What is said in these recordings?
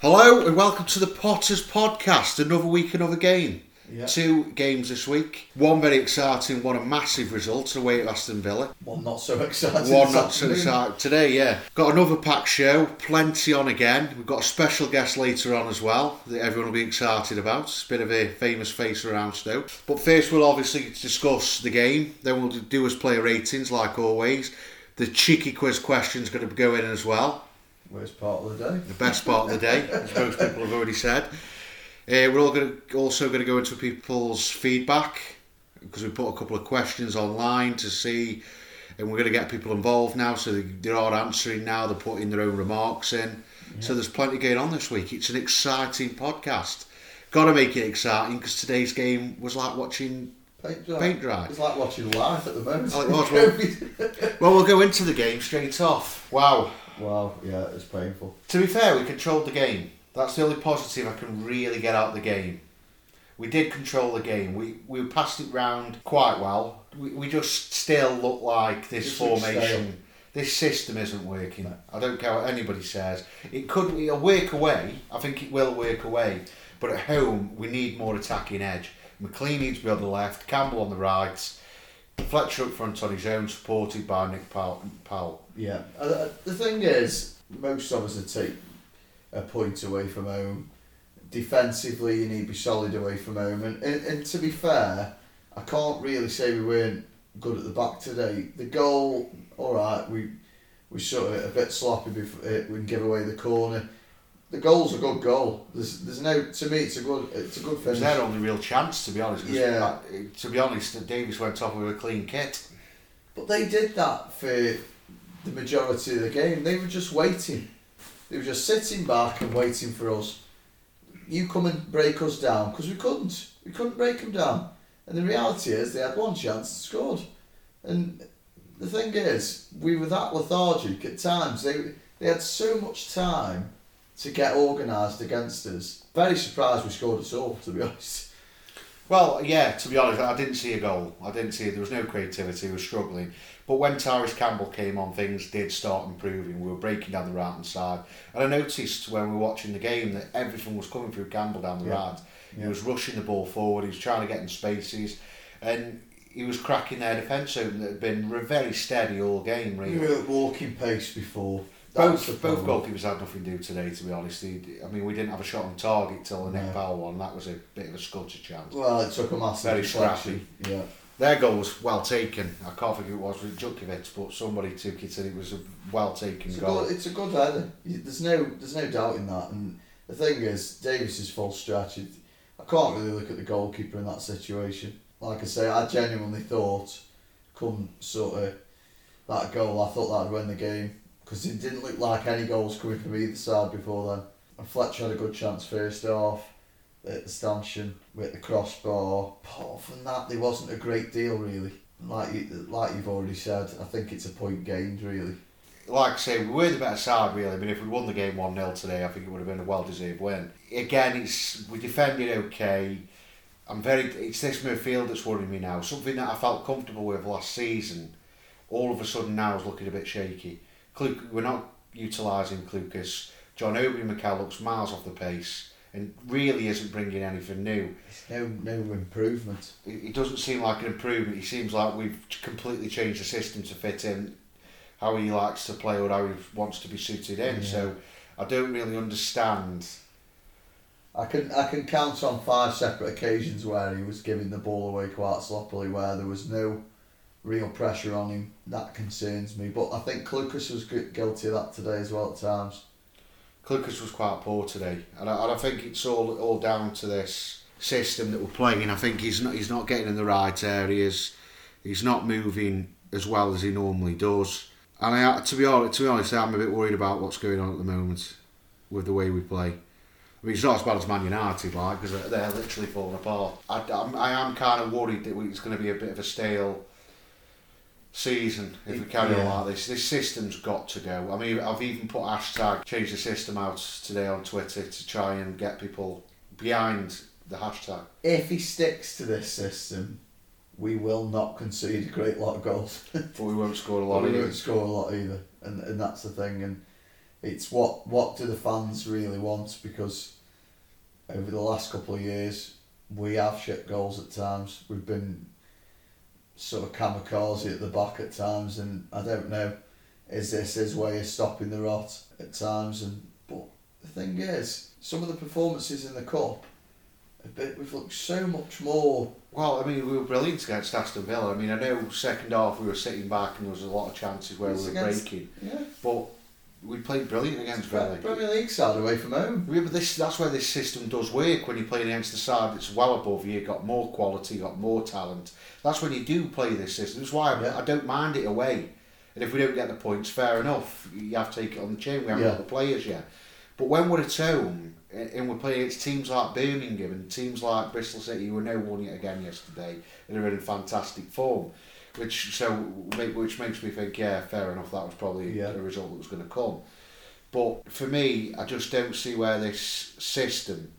Hello and welcome to the Potters Podcast. Another week, another game. Yeah. Two games this week. One very exciting, one a massive result away at Aston Villa. One not so exciting. One not so exciting today, yeah. Got another packed show, plenty on again. We've got a special guest later on as well that everyone will be excited about. It's a bit of a famous face around Stoke. But first, we'll obviously discuss the game. Then we'll do us player ratings like always. The cheeky quiz question's going to go in as well. Worst part of the day. the best part of the day, as most people have already said. Uh, we're all going to, also going to go into people's feedback because we put a couple of questions online to see, and we're going to get people involved now. So they, they are all answering now. They're putting their own remarks in. So there's plenty going on this week. It's an exciting podcast. Got to make it exciting because today's game was like watching. Paint dry. Paint dry. It's like watching live at the moment. Oh, well- Well, we'll go into the game straight off. Wow. Wow, yeah, it's painful. To be fair, we controlled the game. That's the only positive I can really get out of the game. We did control the game. We we passed it round quite well. We, we just still look like this look formation. This system isn't working. I don't care what anybody says. It could it'll work away. I think it will work away. But at home, we need more attacking edge. McClean needs to be on the left. Campbell on the right. Fletcher up front on his own, supported by Nick Powell. Yeah. Uh, uh, the thing is, most of us would take a point away from home. Defensively, you need to be solid away from home. And, and, and to be fair, I can't really say we weren't good at the back today. The goal, all right, we we sort of a bit sloppy before uh, we give away the corner. The goal's a good goal. There's there's no to me it's a good it's a good It was their only real chance, to be honest. Yeah. to be honest, Davies went off with a clean kit. But they did that for the majority of the game. They were just waiting. They were just sitting back and waiting for us. You come and break us down because we couldn't. We couldn't break them down. And the reality is, they had one chance and scored. And the thing is, we were that lethargic at times. They they had so much time to get organised against us. Very surprised we scored at all, to be honest. Well, yeah, to be honest, I didn't see a goal. I didn't see There was no creativity. We were struggling. But when Tyrese Campbell came on, things did start improving. We were breaking down the right hand side. And I noticed when we were watching the game that everything was coming through Campbell down the Yeah. right. He Yeah. was rushing the ball forward. He was trying to get in spaces. And he was cracking their defence open that had been very steady all game, really. We were at walking pace before. That's Both both goalkeepers had nothing to do today, to be honest. He, I mean, we didn't have a shot on target till the Nick No. Powell one. That was a bit of a scutcher chance. Well, it took a massive Very deflection. Yeah. Their goal was well taken. I can't think who it was with Djukovic, but somebody took it and it was a well taken It's a goal. good, it's a good header. There's no there's no doubt in that. And the thing is, Davies's full stretch. It, I can't really look at the goalkeeper in that situation. Like I say, I genuinely thought, come sort of that goal, I thought that'd win the game because it didn't look like any goals coming from either side before then. And Fletcher had a good chance first half at the stanchion with the crossbar. Apart from that, there wasn't a great deal really. Like you, like you've already said, I think it's a point gained really. Like I say, we were the better side really. I mean, if we won the game one 0 today, I think it would have been a well deserved win. Again, it's we defended okay. I'm very. It's this midfield that's worrying me now. Something that I felt comfortable with last season, all of a sudden now is looking a bit shaky. Kluk, we're not utilising Clucas. John Obi Mikel looks miles off the pace and really isn't bringing anything new. No, no improvement. It it doesn't seem like an improvement. It seems like we've completely changed the system to fit in how he likes to play or how he wants to be suited in. Yeah. So I don't really understand. I can I can count on five separate occasions where he was giving the ball away quite sloppily, where there was no real pressure on him. That concerns me. But I think Clucas was guilty of that today as well at times. Clucas was quite poor today, and I, and I think it's all all down to this system that we're playing. I think he's not he's not getting in the right areas. He's not moving as well as he normally does. And I, to be honest, to be honest, I'm a bit worried about what's going on at the moment with the way we play. I mean, it's not as bad as Man United, like, because they're literally falling apart. I, I'm, I am kind of worried that it's going to be a bit of a stale season if we carry on like this. This system's got to go. I mean, I've even put hashtag change the system out today on Twitter to try and get people behind the hashtag. If he sticks to this system, we will not concede a great lot of goals. But we won't score a lot we either. won't score a lot either, and and that's the thing. And it's what what do the fans really want because over the last couple of years we have shit goals at times. We've been sort of kamikaze at the back at times, and I don't know, is this his way of stopping the rot at times? And but the thing is, some of the performances in the cup, a bit we've looked so much more. Well, I mean, we were brilliant against Aston Villa. I mean, I know second half we were sitting back and there was a lot of chances where It's we were against- breaking, Yeah, but we played brilliant against Villa. Premier League side away from home. Yeah, but this that's where this system does work when you're playing against the side that's well above you, got more quality, got more talent. That's when you do play this system. That's why I- Yeah. I don't mind it away. And if we don't get the points, fair enough. You have to take it on the chin. We haven't Yeah. got the players yet. But when we're at home and we're playing against teams like Birmingham and teams like Bristol City, who were no won it again yesterday and are in fantastic form, which so which makes me think, yeah, fair enough. That was probably Yeah. a result that was going to come. But for me, I just don't see where this system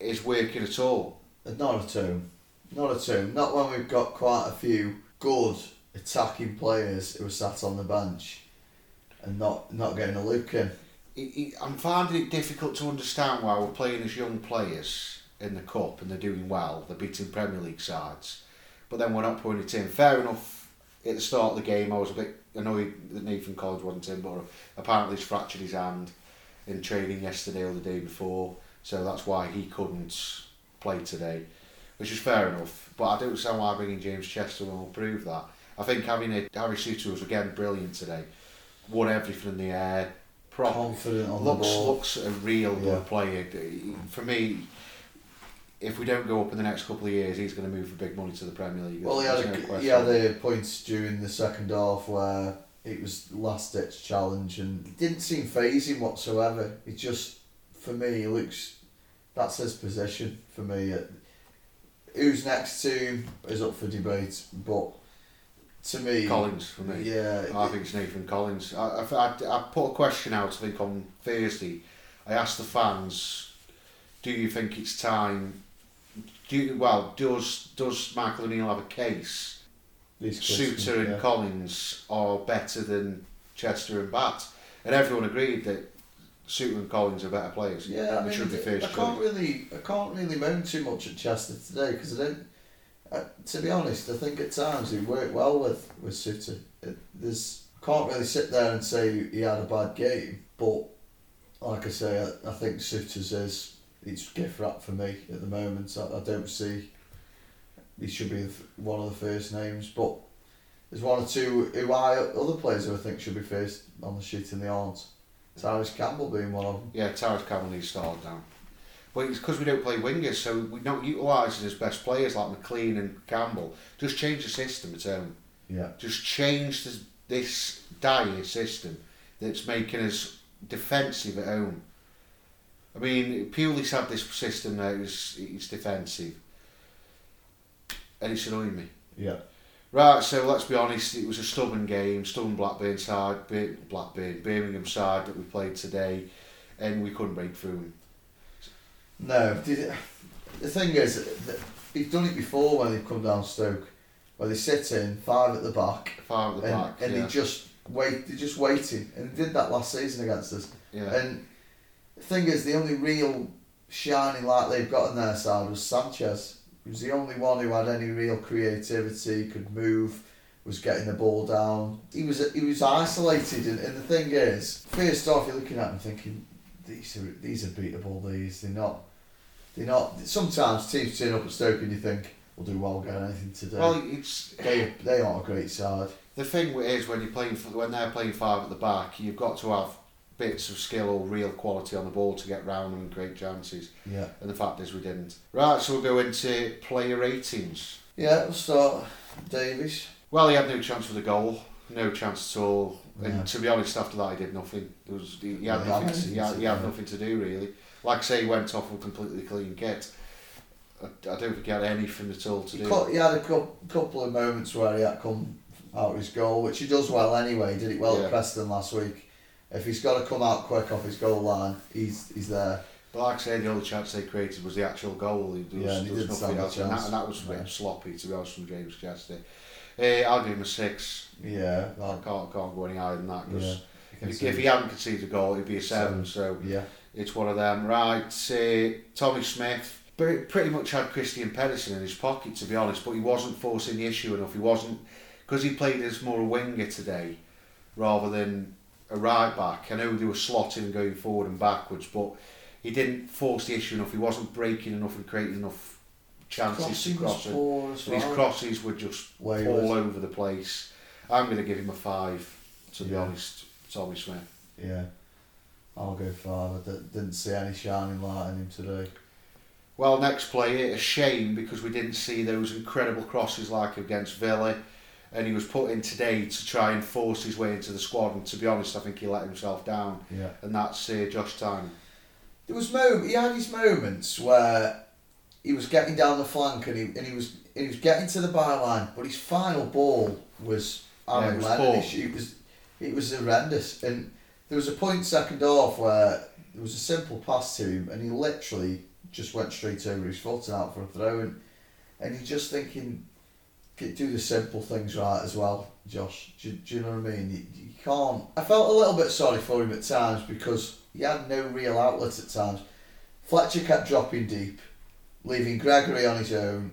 is working at all. Not at home. Not at home. Not when we've got quite a few good attacking players who are sat on the bench and not not getting a look in. It, it, I'm finding it difficult to understand why we're playing as young players in the cup and they're doing well. They're beating Premier League sides, but then we're not putting it in. Fair enough. At the start of the game, I was a bit annoyed that Nathan Collins wasn't in, but apparently he's fractured his hand in training yesterday or the day before, so that's why he couldn't play today, which is fair enough. But I don't understand why bringing James Chester will prove that. I think having a Harry Souttar was again brilliant today. Won everything in the air. Proper Confident on looks the ball. looks a real Yeah. player. For me, if we don't go up in the next couple of years, he's going to move for big money to the Premier League. Well, he had, no a, he had a points during the second half where it was last ditch challenge and it didn't seem phasing whatsoever. It just, for me, it looks that's his position for me. Uh, Who's next to him is up for debate, but to me, Collins for me. yeah, I think it's Nathan Collins. I, I, I, I put a question out, I think, on Thursday. I asked the fans, do you think it's time? Do you, well, does does Michael O'Neill have a case? these Souttar and yeah. Collins are better than Chester and Batth, and everyone agreed that Souttar and Collins are better players. Yeah, I mean, should be I can't choice. really, I can't really moan too much at Chester today because I don't. Uh, to be honest, I think at times he worked well with with Souttar. It, there's I can't really sit there and say he had a bad game, but like I say, I, I think Souttar's is it's gift wrap for me at the moment. I, I don't see he should be one of the first names, but there's one or two who I other players who I think should be first on the sheet and they aren't. Tyrese Campbell being one of them. Yeah, Tyrese Campbell needs to start down. But it's because we don't play wingers, so we're not utilising his best players like McClean and Campbell. Just change the system at home. Yeah. Just change this, this dire system that's making us defensive at home. I mean, Pulis had this system that is it's defensive, and it's annoying me. Yeah. Right, so let's be honest, it was a stubborn game, stubborn Blackburn side, Blackburn, Birmingham side that we played today, and we couldn't break through them. No, did it, the thing is, he's done it before when they've come down Stoke, where they sit in five at the back, Five at the and, back, and yeah. they just wait. They're just waiting, and they did that last season against us. yeah. And the thing is, the only real shining light they've got on their side was Sanchez. He was the only one who had any real creativity, could move, was getting the ball down. He was he was isolated, and, and the thing is, first off, you're looking at him thinking, these are these are beatable. These they're not. They're not. Sometimes teams turn up at Stoke and you think we'll do well, get anything today. well, it's they they aren't a great side. the thing is when you're playing for, when they're playing five at the back, you've got to have bits of skill or real quality on the ball to get round them and create chances. Yeah. And the fact is we didn't. Right, so we'll go into player ratings. Yeah, we'll start. Davies. Well, he had no chance for the goal, no chance at all. And to be honest, after that, he did nothing. There was he, he had Yeah, nothing. To, he, had, he had nothing to do really. Like I say, he went off with a completely clean kit. I, I don't think he had anything at all to He, do. cou- he had a cou- couple of moments where he had come out of his goal, which he does well anyway. He did it well Yeah. at Preston last week. If he's got to come out quick off his goal line, he's he's there. But like I say, the only chance they created was the actual goal. There was, Yeah, he did stand else, and that, and that was Yeah. sloppy to be honest from James Chester. Uh, I'll give him a six. Yeah, I can't can't go any higher than that because yeah. if he hadn't conceded a goal, it'd be a seven. So yeah, it's one of them. Right, uh, Tommy Smith pre- pretty much had Kristian Pedersen in his pocket, to be honest, but he wasn't forcing the issue enough. He wasn't because he played as more a winger today rather than a right back. I know they were slotting and going forward and backwards, but he didn't force the issue enough. He wasn't breaking enough and creating enough chances Crossing to cross it. poor as And his crosses were just Wayward. all over the place. I'm going to give him a five, to be Yeah. honest, Tommy Smith. Yeah, I'll go five. I d- didn't see any shining light in him today. Well, next player, a shame because we didn't see those incredible crosses like against Villa, and he was put in today to try and force his way into the squad. And to be honest, I think he let himself down, Yeah. and that's uh, Josh Tymon. There was mo- he had his moments where he was getting down the flank and he and he was and he was getting to the byline, but his final ball was Yeah, it Aaron was Lennon-ish. poor. It was it was horrendous. And there was a point second half where there was a simple pass to him and he literally just went straight over his foot and out for a throw and and you're just thinking get- do the simple things right as well, Josh. Do, do you know what I mean? You, you can't. I felt a little bit sorry for him at times because he had no real outlet at times. Fletcher kept dropping deep, leaving Gregory on his own.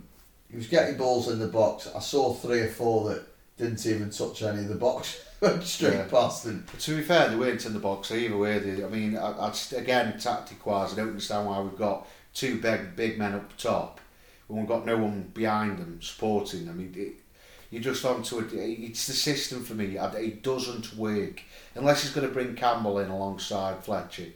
He was getting balls in the box. I saw three or four that didn't even touch any of the box. Went straight Yeah. past them. But to be fair, they weren't in the box either, were they? I mean, I, I'd, st- again, tactic-wise, I don't understand why we've got two big big men up top when we've got no one behind them supporting them. It, it, you're just onto it. It's the system for me. It doesn't work unless he's going to bring Campbell in alongside Fletcher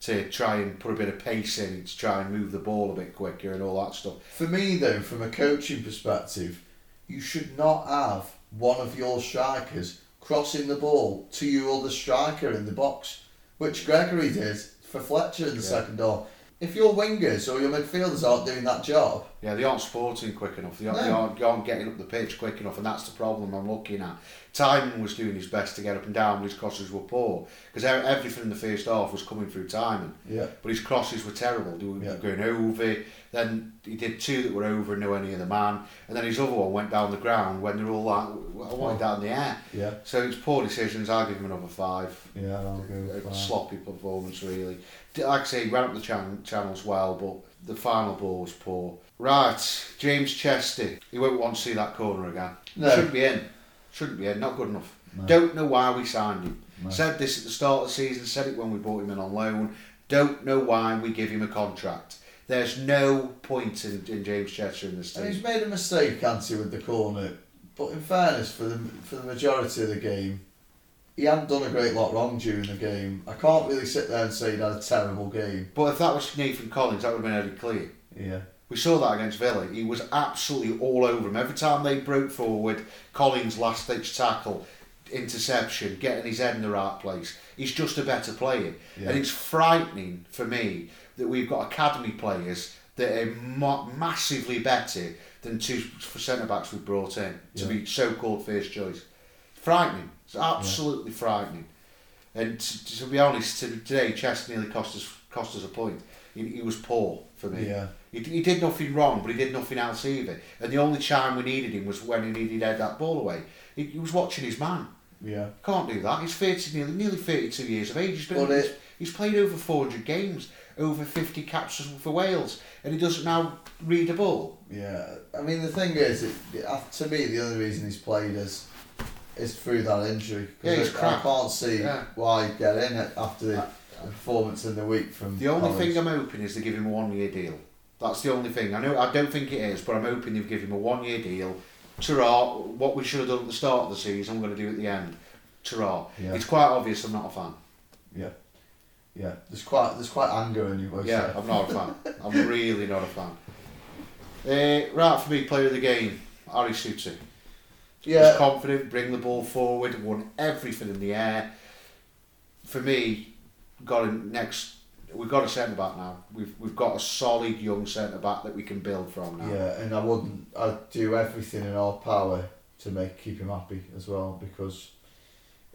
to try and put a bit of pace in to try and move the ball a bit quicker and all that stuff. For me, though, from a coaching perspective, you should not have one of your strikers crossing the ball to your other striker in the box, which Gregory did for Fletcher in the Yeah. second half. If your wingers or your midfielders aren't doing that job, Yeah, they aren't sporting quick enough. They aren't, they aren't, they aren't getting up the pitch quick enough, and that's the problem I'm looking at. Tymon was doing his best to get up and down, but his crosses were poor because everything in the first half was coming through Tymon. yeah, But his crosses were terrible. They were Yeah. going over. Then he did two that were over and no any other man. And then his other one went down the ground when they're all like, I want it down the air. yeah, So it's poor decisions. I'll give him another five. yeah, I'll go A with that. sloppy performance, really. Like I say, he ran up the chan- channels well, but the final ball was poor. Right, James Chester. He won't want to see that corner again. No. Shouldn't be in. Shouldn't be in. Not good enough. No. Don't know why we signed him. No. Said this at the start of the season. Said it when we bought him in on loan. Don't know why we give him a contract. There's no point in, in James Chester in this team. And he's made a mistake, can't he, with the corner? But in fairness, for the for the majority of the game, he hadn't done a great lot wrong during the game. I can't really sit there and say he had a terrible game. But if that was Nathan Collins, that would have been Eddie Clear. Yeah, We saw that against Villa. He was absolutely all over him. Every time they broke forward, Collins last ditch tackle, interception, getting his head in the right place. He's just a better player. Yeah. And it's frightening for me that we've got academy players that are ma- massively better than two centre backs we brought in to Yeah. be so called first choice. Frightening. It's absolutely frightening. And to, to be honest, today Chester nearly cost us cost us a point. He, he was poor for me. yeah, He, he did nothing wrong, but he did nothing else either. And the only time we needed him was when he needed to head that ball away. He, he was watching his man. yeah. Can't do that. He's 30, nearly, nearly 32 years of age. He's, been, he's, he's played over 400 games, over 50 caps for Wales, and he doesn't now read a ball. Yeah, I mean the thing is, it, it- uh, to me, the only reason he's played is is through that injury. Yeah, he's I, I can't see Yeah. why he'd get in it after the, performance in the week from. The only Collins. thing I'm hoping is to give him a one year deal. That's the only thing. I know I don't think it is, but I'm hoping they've given him a one year deal. Ta-ra, what we should have done at the start of the season, I'm going to do at the end. Ta-ra. Yeah. It's quite obvious I'm not a fan. Yeah, yeah. There's quite there's quite anger in your voice. Yeah, there. I'm not a fan. I'm really not a fan. Uh, right for me, player of the game, Harry Souttar. Yeah. confident, bring the ball forward, won everything in the air. For me, got him next. We've got a centre back now. We've we've got a solid young centre back that we can build from now. Yeah, and I wouldn't. I'd do everything in our power to make keep him happy as well because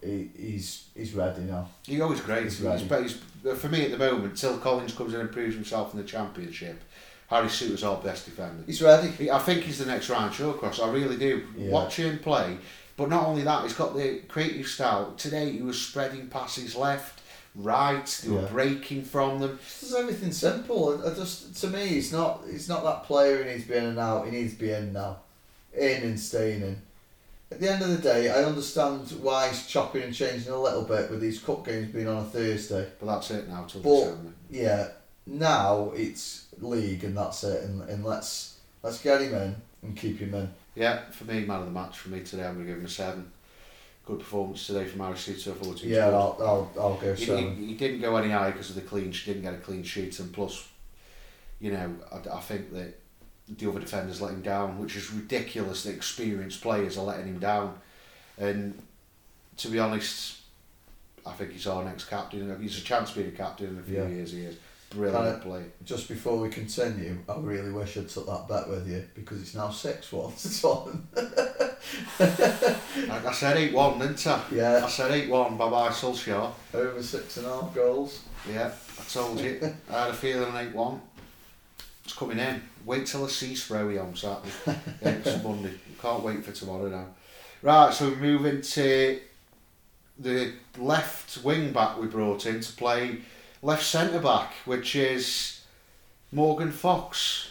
he, he's he's ready now. He always great. He's He's, he's, for me at the moment, till Collins comes in and proves himself in the championship, Harry Souttar's our best defender. He's ready. He- I think he's the next Ryan Shawcross. I really do. Yeah. Watching him play, But not only that, he's got the creative style. Today he was spreading passes left, right. They were breaking from them. Just does everything simple. I I just to me, he's not he's not that player who needs to be in and out. He needs to be in now, in and staying in. At the end of the day, I understand why he's chopping and changing a little bit with these cup games being on a Thursday. But that's it now till But- December. Yeah, now it's league and that's it. And, and let's let's get him in and keep him in. Yeah, for me, man of the match for me today. I'm going to give him a seven. Good performance today from Aristide. I thought he was Yeah. I'll I'll, I'll go He, seven. he, he didn't go any higher because of the clean. She didn't get a clean sheet, and plus, you know, I, I think that the other defenders let him down, which is ridiculous. The experienced players are letting him down, and to be honest, I think he's our next captain. He's a chance to be the captain in a few Yeah. years. He is brilliant play. Just before we continue, I really wish I'd took that bet with you because it's now six one to Tottenham. Like I said, eight one, didn't I? Yeah, I said eight one. Bye bye, Solskjaer. over six and a half goals. Yeah, I told you. I had a feeling eight one. It's coming in. Wait till I see Sprowy on Saturday. yeah, it's Monday. Can't wait for tomorrow now. Right, so we move into the left wing back we brought in to play left centre back, which is Morgan Fox.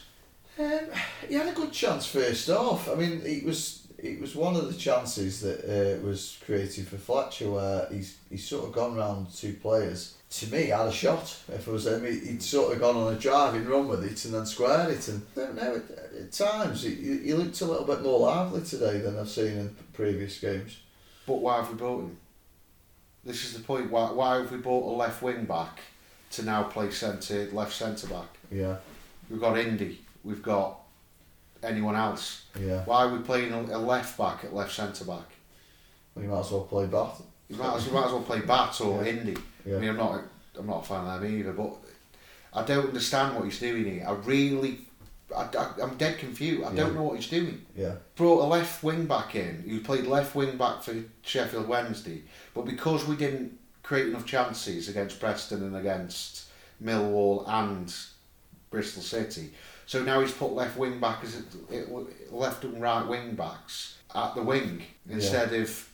Um, he had a good chance first off. I mean, it was it was one of the chances that uh, was created for Fletcher where he's he's sort of gone round two players. To me, had a shot. If it was him, he- he'd sort of gone on a driving run with it and then squared it. And I don't know, at, at times he he looked a little bit more lively today than I've seen in previous games. But why have we bought him? This is the point. Why, why have we bought a left wing back to now play centre left centre back? Yeah, We've got Indi. We've got anyone else. yeah. Why are we playing a, left back at left centre back? Well, you might as well play Batth. You might, as, you might as well play Batth or Yeah. Indi. I mean, I'm not I'm not a fan of them either, but I don't understand what he's doing here. I really, I, I, I'm dead confused. I don't know what he's doing. Yeah. Brought a left wing back in who played left wing back for Sheffield Wednesday, but because we didn't create enough chances against Preston and against Millwall and Bristol City, so now he's put left wing back as it, left and right wing backs at the wing instead of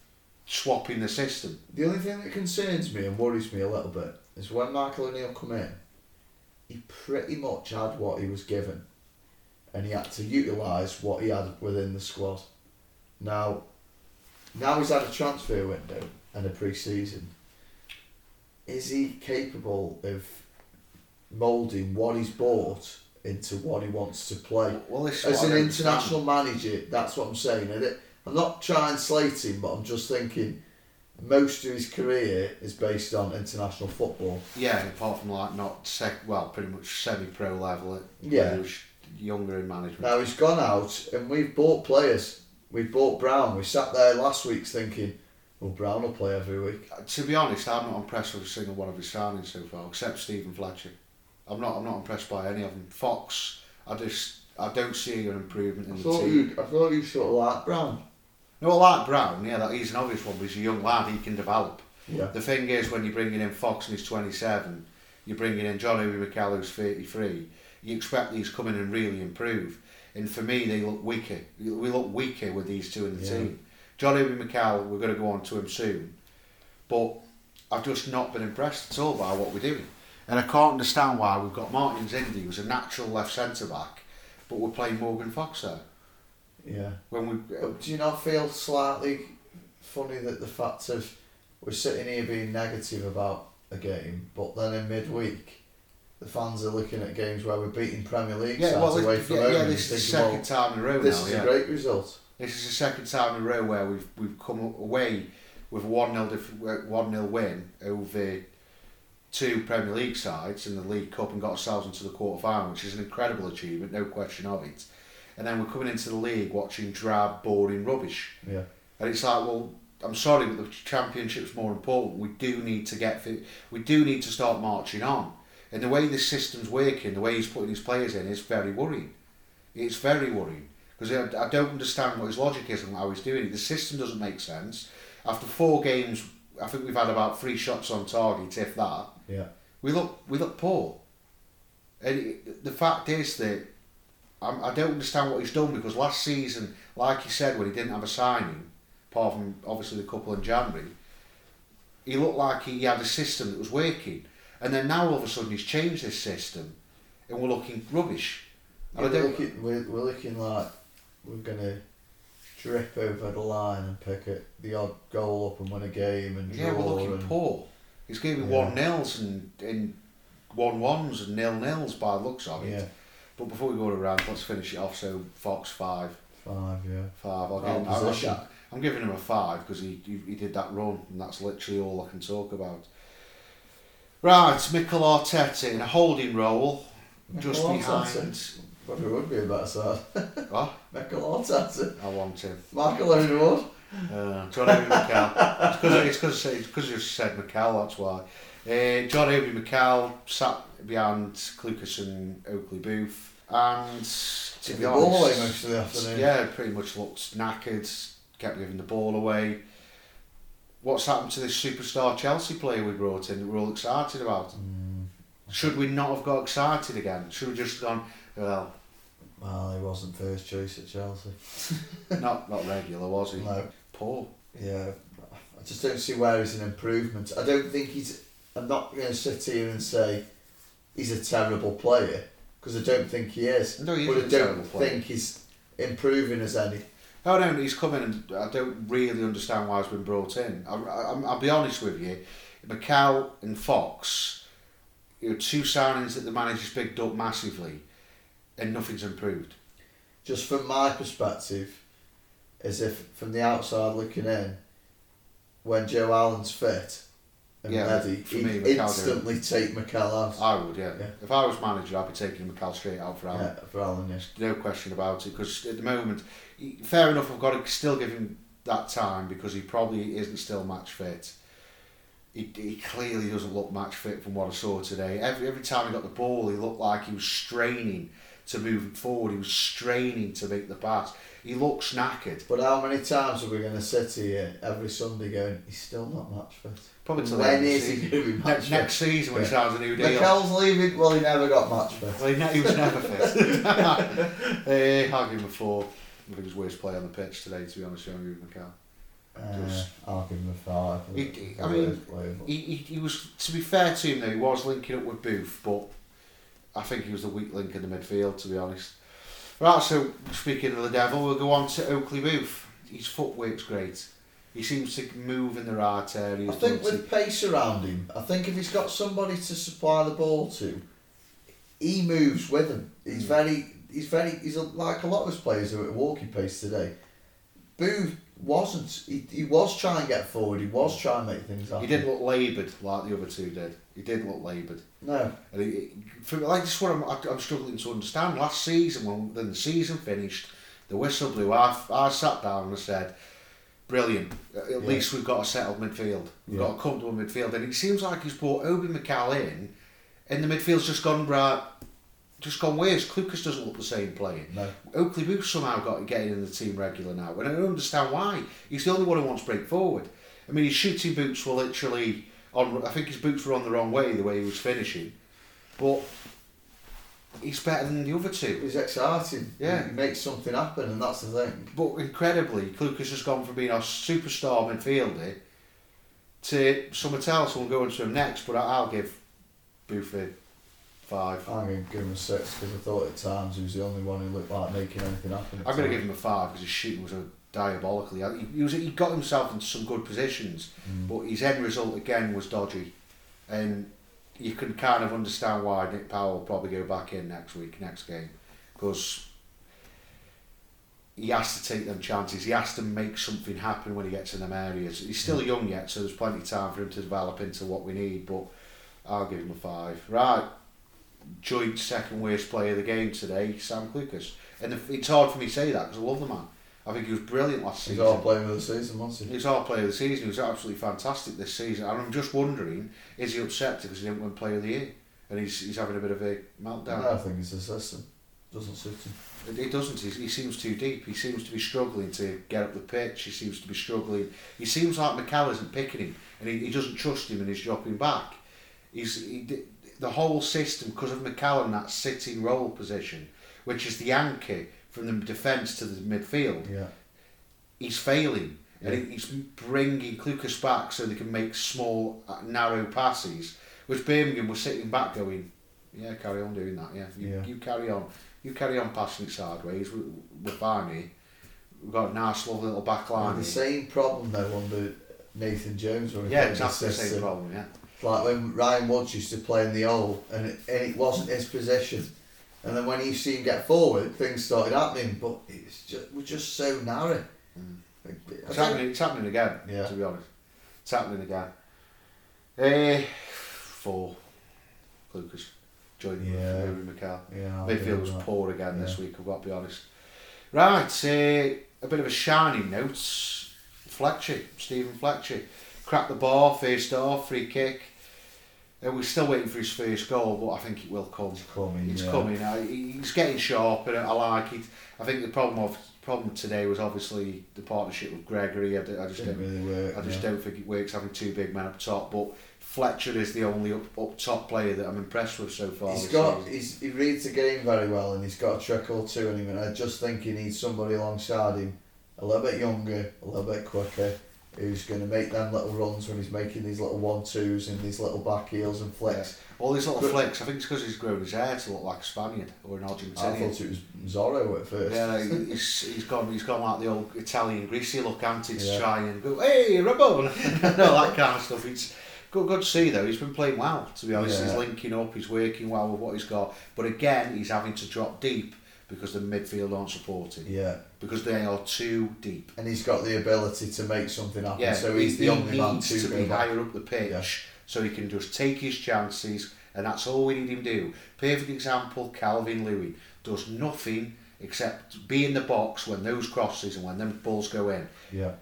swapping the system. The only thing that concerns me and worries me a little bit is when Michael O'Neill come in, he pretty much had what he was given, and he had to utilise what he had within the squad. Now, now he's had a transfer window and a pre-season. Is he capable of moulding what he's bought into what he wants to play? Well, As an I don't understand. international manager, that's what I'm saying. And it, I'm not trying to slate him, but I'm just thinking most of his career is based on international football. Yeah, apart from like not sec, well, pretty much semi-pro level. Yeah. younger in management. Now he's gone out and we've bought players. We've bought Brown. We sat there last week thinking, well, Brown will play every week. Uh, To be honest, I'm not impressed with a single one of his signings so far, except Steven Fletcher. I'm not. I'm not impressed by any of them. Fox, I just, I don't see an improvement I in the team. you, I thought you sort of like Brown. No, I like Brown. Yeah, that he's an obvious one, but he's a young lad. He can develop. Yeah. The thing is, when you're bringing in Fox and he's 27, you're bringing in John Obi Mikel who's 33. You expect these come in and really improve. And for me, they look weaker. We look weaker with these two in the Yeah. team. John Obi Mikel, we're going to go on to him soon, but I've just not been impressed at all by what we're doing. And I can't understand why we've got Martins Indi, who's a natural left centre back, but we're playing Morgan Fox there. Yeah. When we, But do you not feel slightly funny that the fact of we're sitting here being negative about a game, but then in midweek, the fans are looking at games where we're beating Premier League yeah, sides well, away this, from yeah, home yeah, this is the thinking, second time in a row this now. is yeah. a great result. This is the second time in a row where we've we've come away with one 0 one 0 win over two Premier League sides in the League Cup and got ourselves into the quarter final, which is an incredible achievement, no question of it. And then we're coming into the league watching drab, boring rubbish, Yeah. and it's like, well, I'm sorry, but the championship's more important. We do need to get fit. We do need to start marching on. And the way this system's working, the way he's putting his players in, is very worrying. It's very worrying because I, I don't understand what his logic is and how he's doing it. The system doesn't make sense. After four games, I think we've had about three shots on target, if that. Yeah. We look we look poor. And it, the fact is that I'm, I don't understand what he's done because last season, like he said, when he didn't have a signing, apart from obviously the couple in January, he looked like he had a system that was working. And then now all of a sudden he's changed this system and we're looking rubbish. Yeah, I we're, looking, we're, we're looking like we're going to drip over the line and pick it, the odd goal up and win a game and yeah, draw. we're looking and, poor. He's giving Yeah. one nils and, and one ones and nil nils by the looks of it. Yeah, But before we go around, let's finish it off. So Fox five, five, yeah. five. I'll Well give, I'm. I'm- I'm giving him a five because he, he he did that run, and that's literally all I can talk about. Right, Mikel Arteta in a holding role, just behind. Arteta. Probably would be a better side. Oh, Michael Arteta. I want him. Michael Owen Uh, John Mikel. It's because it's because you said Mikel. That's why. Uh, John Obi Mikel sat behind Clucas and Oakley-Boothe, and to be honest, most of the afternoon. yeah, pretty much looked knackered. Kept giving the ball away. What's happened to this superstar Chelsea player we brought in that we're all excited about? Mm, Should we not have got excited again? Should we just gone? Well, well, he wasn't first choice at Chelsea. not not regular, was he? No. Poor. Yeah, I just don't see where he's an improvement. I don't think he's. I'm not going to sit here and say he's a terrible player because I don't think he is. No, he but I a don't terrible player. think he's improving as any. No, no, he's coming and I don't really understand why he's been brought in. I, I, I'll be honest with you, Mikel and Fox, you know, two signings that the manager's picked up massively and nothing's improved. Just from my perspective, as if from the outside looking in, when Joe Allen's fit and Yeah, ready, for he'd me, instantly take Mikel out. I would, yeah. Yeah. If I was manager, I'd be taking Mikel straight out for Allen. Yeah, for Allen, yes. No question about it, because at the moment, fair enough, I've got to still give him that time because he probably isn't still match fit. He, he clearly doesn't look match fit from what I saw today. Every every time he got the ball, he looked like he was straining to move forward. He was straining to make the pass. He looks knackered. But how many times are we going to sit here every Sunday going, he's still not match fit? Probably till the when is he going to be match Next, fit? next season when he Yeah. signs a new deal. McCall's leaving. Well, he never got match fit. Well, he, ne- he was never fit. uh, I'll give him a four. I think he was worst player on the pitch today, to be honest with you, Mikel. Uh, Just- I'll give him a five. He- he- I mean, his He, he, he was, to be fair to him though, he was linking up with Boothe, but I think he was the weak link in the midfield, to be honest. Right, so speaking of the devil, we'll go on to Oakley-Boothe. His footwork's great. He seems to move in the right areas. I think with pace around him, I think if he's got somebody to supply the ball to, he moves with him. He's Mm. very, he's very, he's a, like a lot of his players who are at walking pace today. Boothe wasn't. He, he was trying to get forward. He was trying to make things happen. he didn't look laboured like the other two did. He didn't look laboured. No. And he, he- for, like this is what I'm, I'm struggling to understand. Last season, when, when the season finished, the whistle blew. I, I sat down and I said, "Brilliant! At Yeah. least we've got a settled midfield. We've Yeah. got a comfortable midfield." And it seems like he's brought Obi Mikel in, and the midfield's just gone right, just gone worse. Clucas doesn't look the same playing. No. Oakley-Boothe somehow got getting in the team regular now, and I don't understand why. He's the only one who wants to break forward. I mean, his shooting boots were literally on. I think his boots were on the wrong way the way he was finishing, but he's better than the other two. He's exciting. Yeah. He makes something happen, and that's the thing. But incredibly, Clucas has gone from being a superstar midfielder to someone else. We'll go into him next, but I'll give a five. I'm going to give him a six because I thought at times he was the only one who looked like making anything happen. I'm going to give him a five because his shooting was a diabolically. He, he was he got himself into some good positions, Mm. but his end result again was dodgy, and you can kind of understand why Nick Powell will probably go back in next week, next game, because he has to take them chances. He has to make something happen when he gets in them areas. He's still young yet, so there's plenty of time for him to develop into what we need. But I'll give him a five. Right, joint second worst player of the game today, Sam Clucas. And if, it's hard for me to say that because I love the man. I think he was brilliant last season. He's all playing of the season, wasn't he? He's our player of the season. He was absolutely fantastic this season. And I'm just wondering, is he upset because he didn't win player of the year? And he's, he's having a bit of a meltdown. I think it's a system. Doesn't suit him. It, it doesn't. He, he seems too deep. He seems to be struggling to get up the pitch. He seems to be struggling. He seems like Mikel isn't picking him, and he, he doesn't trust him, and he's dropping back. He's he, the whole system because of Mikel in that sitting role position, which is the anchor from the defence to the midfield. Yeah. He's failing. and he's bringing Clucas back so they can make small, uh, narrow passes. Which Birmingham was sitting back going, yeah, carry on doing that. Yeah, you, Yeah. you carry on, you carry on passing it sideways. We, we're fine here. We've got a nice, lovely little back line. the same problem though under Nathan Jones we Yeah, exactly the same problem. Yeah. Like when Ryan Woods used to play in the hole and it, and it wasn't his position. And then when you see him get forward, things started happening, but it's just, we're just so narrow. Mm. It's happening. It's happening again. Yeah. To be honest, it's happening again. Eh, four. Clucas joining Yeah. Rory McCall. Yeah, Midfield was poor again this week. I've got to be honest. Right, eh, a bit of a shining note. Fletcher, Steven Fletcher, cracked the ball faced off, free kick. Uh, we're still waiting for his first goal, but I think it will come. It's coming. It's yeah. coming. I, he's getting sharp, and I like it. I think the problem of problem today was obviously the partnership with Gregory. I just Didn't don't. really work. I just yeah. don't think it works having two big men up top. But Fletcher is the only up, up top player that I'm impressed with so far. He's got season. he's, he reads the game very well and he's got a trick or two in him and I just think he needs somebody alongside him a little bit younger, a little bit quicker, who's going to make them little runs when he's making these little one twos and these little back heels and flicks. All these little But- flicks. I think it's because he's grown his hair to look like a Spaniard or an Argentinian. I thought it was Zorro at first. Yeah, he's, he's gone he's gone like the old Italian greasy look, anti to Yeah. try and go, hey, Ramon, no, that kind of stuff. It's good, good to see though. He's been playing well, to be honest. He's linking up, he's working well with what he's got. But again, he's having to drop deep because the midfield aren't supporting yeah, because they are too deep. and he's got the ability to make something happen. Yeah, so he's he, the he only man to, to be back. higher up the pitch Yeah. so he can just take his chances, and that's all we need him to do. Perfect example: Calvin Louis does nothing except be in the box when those crosses and when them balls go in. Yeah,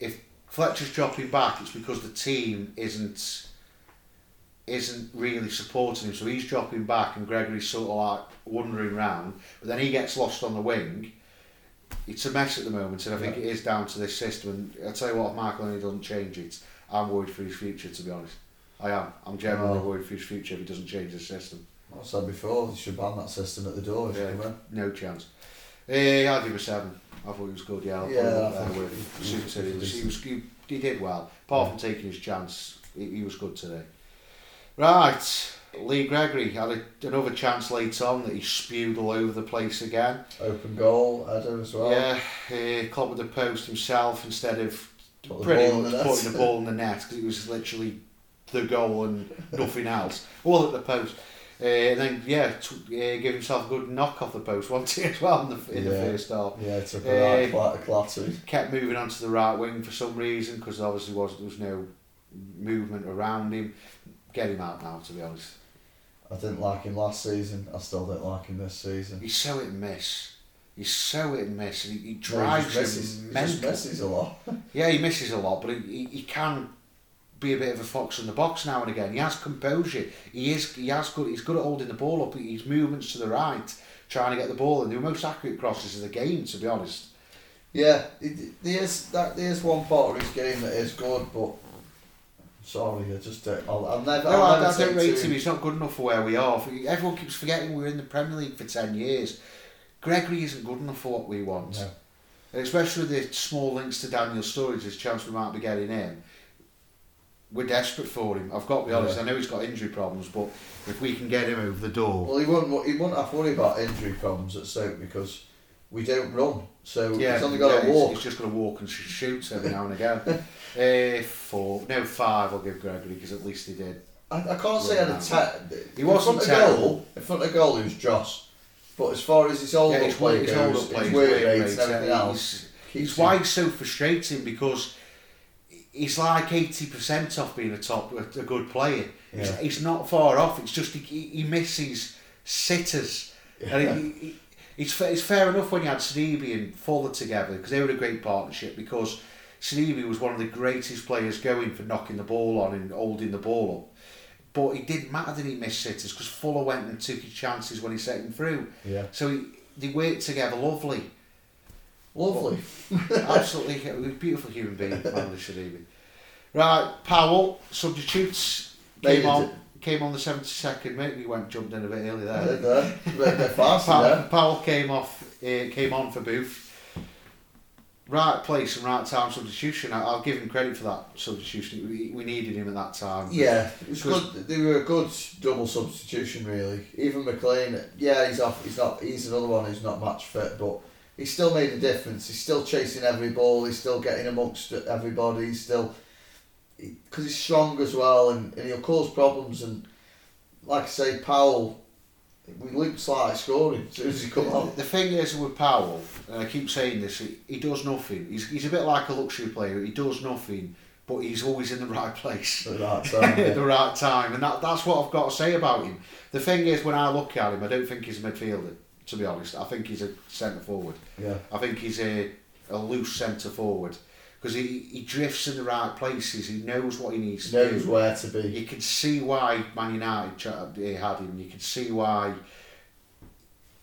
If Fletcher's dropping back, it's because the team isn't isn't really supporting him, so he's dropping back, and Gregory's sort of like wandering round. But then he gets lost on the wing. It's a mess at the moment, and I think Yeah. it is down to this system. And I tell you what, if Michael O'Neill doesn't change it, I'm worried for his future. To be honest, I am. I'm generally Oh. worried for his future if he doesn't change the system. I said before, you should ban that system at the door. if Yeah. you. No chance. Eh, I'll give him a seven. I thought he was good. Yeah, I'll Yeah, I think with he- he- He, was, he- he was he, he did well. Apart from taking his chance, he, he was good today. Right, Lee Gregory had a, another chance late on that he spewed all over the place again. Open goal, header as well. Yeah, uh, clocked with the post himself instead of Put pretty much the putting the ball in the net because it was literally the goal and nothing else. All at the post. Uh, and then, yeah, t- uh, give himself a good knock off the post, wasn't he, as well in the, in the first half. Yeah, it took a right clat- clatter. Kept moving onto the right wing for some reason because obviously was, there was no movement around him. Get him out now, to be honest. I didn't like him last season. I still don't like him this season. He's so hit and miss. He's so hit and miss. And he, he No, drives he misses, him he just misses a lot. Yeah, he misses a lot, but he, he, he can be a bit of a fox in the box now and again. He has composure. He is he has good. He's good at holding the ball up. His movements to the right, trying to get the ball in. The most accurate crosses of the game, to be honest. Yeah, there's that. There's one part of his game that is good, but sorry, I just don't. I'll, I'll never. No, I'll I, never I don't rate two- him. He's not good enough for where we are. Everyone keeps forgetting we're in the Premier League for ten years. Gregory isn't good enough for what we want. No. And especially with the small links to Daniel Sturridge, there's chance we might be getting in. We're desperate for him. I've got to be honest. Yeah. I know he's got injury problems, but if we can get him over the door, Well, he wouldn't. He wouldn't have to worry about injury problems at Stoke because we don't run. So yeah, he's only got yeah, to he's- walk. He's, just going to walk and sh- shoot every now and again. uh, four, no five. I'll give Gregory because at least he did. I, I can't say I had a te- He in wasn't front of goal. In front of goal, he was Joss. But as far as his hold yeah, his, play goes, play, his his work work rate rate, and everything else, he's- It's why he's so frustrating because he's like eighty percent off being a top, a, good player. He's, Yeah. he's not far off. It's just he, he misses sitters, and he, he, it's fa- it's fair enough when you had Sneeby and Fuller together because they were a great partnership because Sneeby was one of the greatest players going for knocking the ball on and holding the ball up. But it didn't matter that he missed sitters because Fuller went and took his chances when he set him through. Yeah. So he, they worked together lovely. Lovely. Absolutely, beautiful human being, Mamady Sidibe. Right, Powell, substitutes, came on, came on the 72nd minute. We went jumped in a bit early there. did that. A bit, bit fast Powell. Powell came off, uh, came on for Boothe. right place and right time substitution. I, I'll give him credit for that substitution. We, we needed him at that time. Yeah, it was good. They were a good double substitution, really. Even McClean, yeah, he's off. He's not. He's another one who's not match fit, but he still made a difference. He's still chasing every ball. He's still getting amongst everybody. He's still because he's strong as well, and, and he'll cause problems. And like I say, Powell, we looked slightly scoring as soon as he come on. The thing is with Powell, and I keep saying this, he, he does nothing. He's, he's a bit like a luxury player. He does nothing, but he's always in the right place. At that time, at yeah. the right time, and that, that's what I've got to say about him. The thing is, when I look at him, I don't think he's a midfielder. To be honest, I think he's a centre forward. yeah. I think he's a, a loose centre forward because he, he drifts in the right places. He knows what he needs to knows do. where to be. You can see why Man United uh, had him. You can see why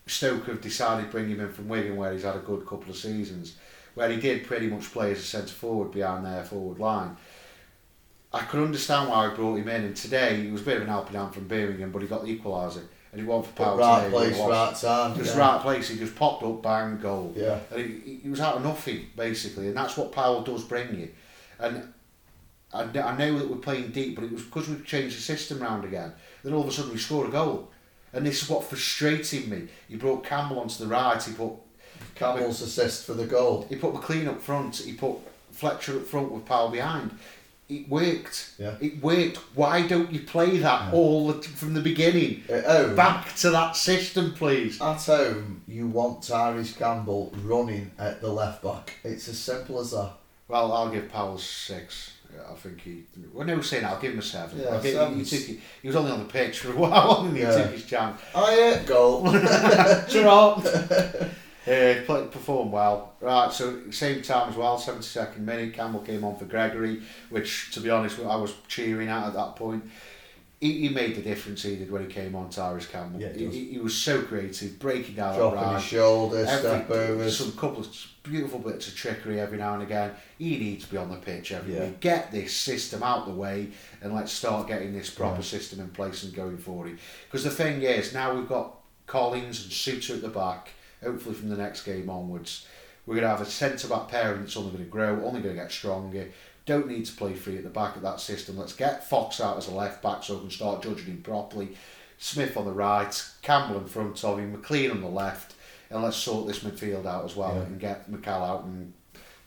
Stoke have decided to bring him in from Wigan, where he's had a good couple of seasons, where he did pretty much play as a centre forward behind their forward line. I could understand why I brought him in, and today he was a bit of an helping hand from Birmingham, but he got the equaliser, and he won for power right place, right time. Just yeah. right place. He just popped up, bang, goal. Yeah. And he, he was out of nothing basically, and that's what Powell does bring you. And I, I know that we're playing deep, but it was because we've changed the system round again. Then all of a sudden we scored a goal, and this is what frustrated me. He brought Campbell onto the right. He put Campbell's assist for the goal. he put McClean up front. He put Fletcher up front with Powell behind. It worked. Yeah. It worked. Why don't you play that Yeah. all the, from the beginning? Home, Back to that system, please. at home, you want Tyrese Campbell running at the left back. It's as simple as that. Well, I'll give Powell six. I think he. Well, no, saying I'll give him a seven. Yeah, give, he, took, he was only on the pitch for a while, and he Yeah. took his chance. Oh yeah, goal. Gerard. Yeah, Uh, he played, performed well. Right, so same time as well, 72nd minute, Campbell came on for Gregory, which, to be honest, I was cheering at at that point. He, he made the difference he did when he came on, Tyrese Campbell. Yeah, he he, he, he was so creative, breaking down Dropping right. his shoulder, Every- step overs. Some couple of beautiful bits of trickery every now and again. He needs to be on the pitch every Yeah. week. Get this system out the way and let's start getting this proper Yeah. system in place and going for it. Because the thing is, now we've got Collins and Souttar at the back, hopefully from the next game onwards. We're going to have a centre back pairing that's only going to grow, only going to get stronger. Don't need to play free at the back of that system. Let's get Fox out as a left back so we can start judging him properly. Smith on the right, Campbell in front of him, McClean on the left, and let's sort this midfield out as well Yeah. and get Mikel out and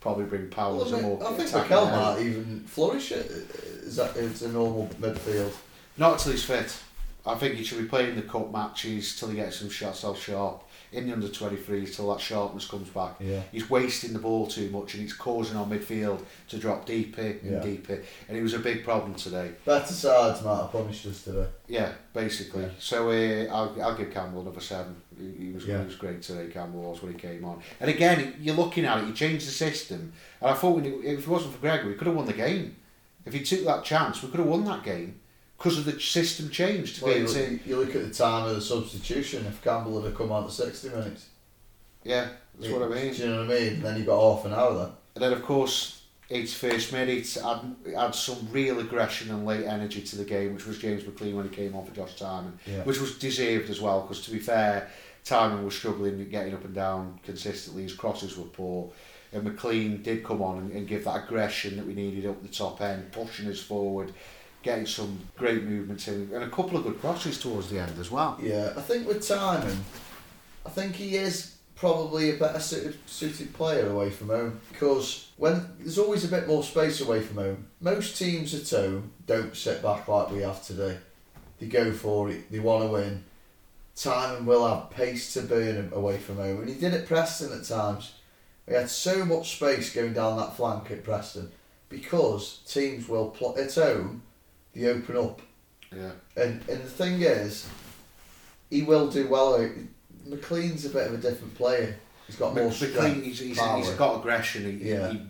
probably bring Powell as a Well, more I think attacking Mikel area. might even flourish it. Is that it's a normal midfield? Not until he's fit. I think he should be playing the cup matches till he gets some shots self sharp in the under 23s till that sharpness comes back. Yeah. He's wasting the ball too much and it's causing our midfield to drop deeper and Yeah. deeper. And it was a big problem today. Better sides might have punished us today. Yeah, basically. Yeah. So uh, I'll, I'll give Campbell another seven. He, he was Yeah. he was great today. Campbell was when he came on. And again, you're looking at it. He changed the system, and I thought when it, if it wasn't for Gregory, we could have won the game. If he took that chance, we could have won that game because of the system change to Well, be you, look, you look at the time of the substitution. If Campbell had come on at sixty minutes, Yeah, that's what I mean. Do you know what I mean? Then you got half an hour then. And then, of course, 81st minute, had, add some real aggression and late energy to the game, which was James McClean when he came on for Josh Tymon, Yeah. which was deserved as well, because to be fair, Tymon was struggling getting up and down consistently, his crosses were poor. And McClean did come on and, and give that aggression that we needed up the top end, pushing us forward, getting some great movements in, and a couple of good crosses towards the end as well. Yeah, I think with Tymon, I think he is probably a better suited, suited player away from home because when there's always a bit more space away from home. Most teams at home don't sit back like we have today. They go for it. They want to win. Tymon will have pace to burn him away from home, and he did at Preston at times. We had so much space going down that flank at Preston because teams will pl- at home. They open up Yeah. and and the thing is, he will do well. McClean's a bit of a different player. He's got more. McClean, he's, he's, power. he's got aggression. He, Yeah. he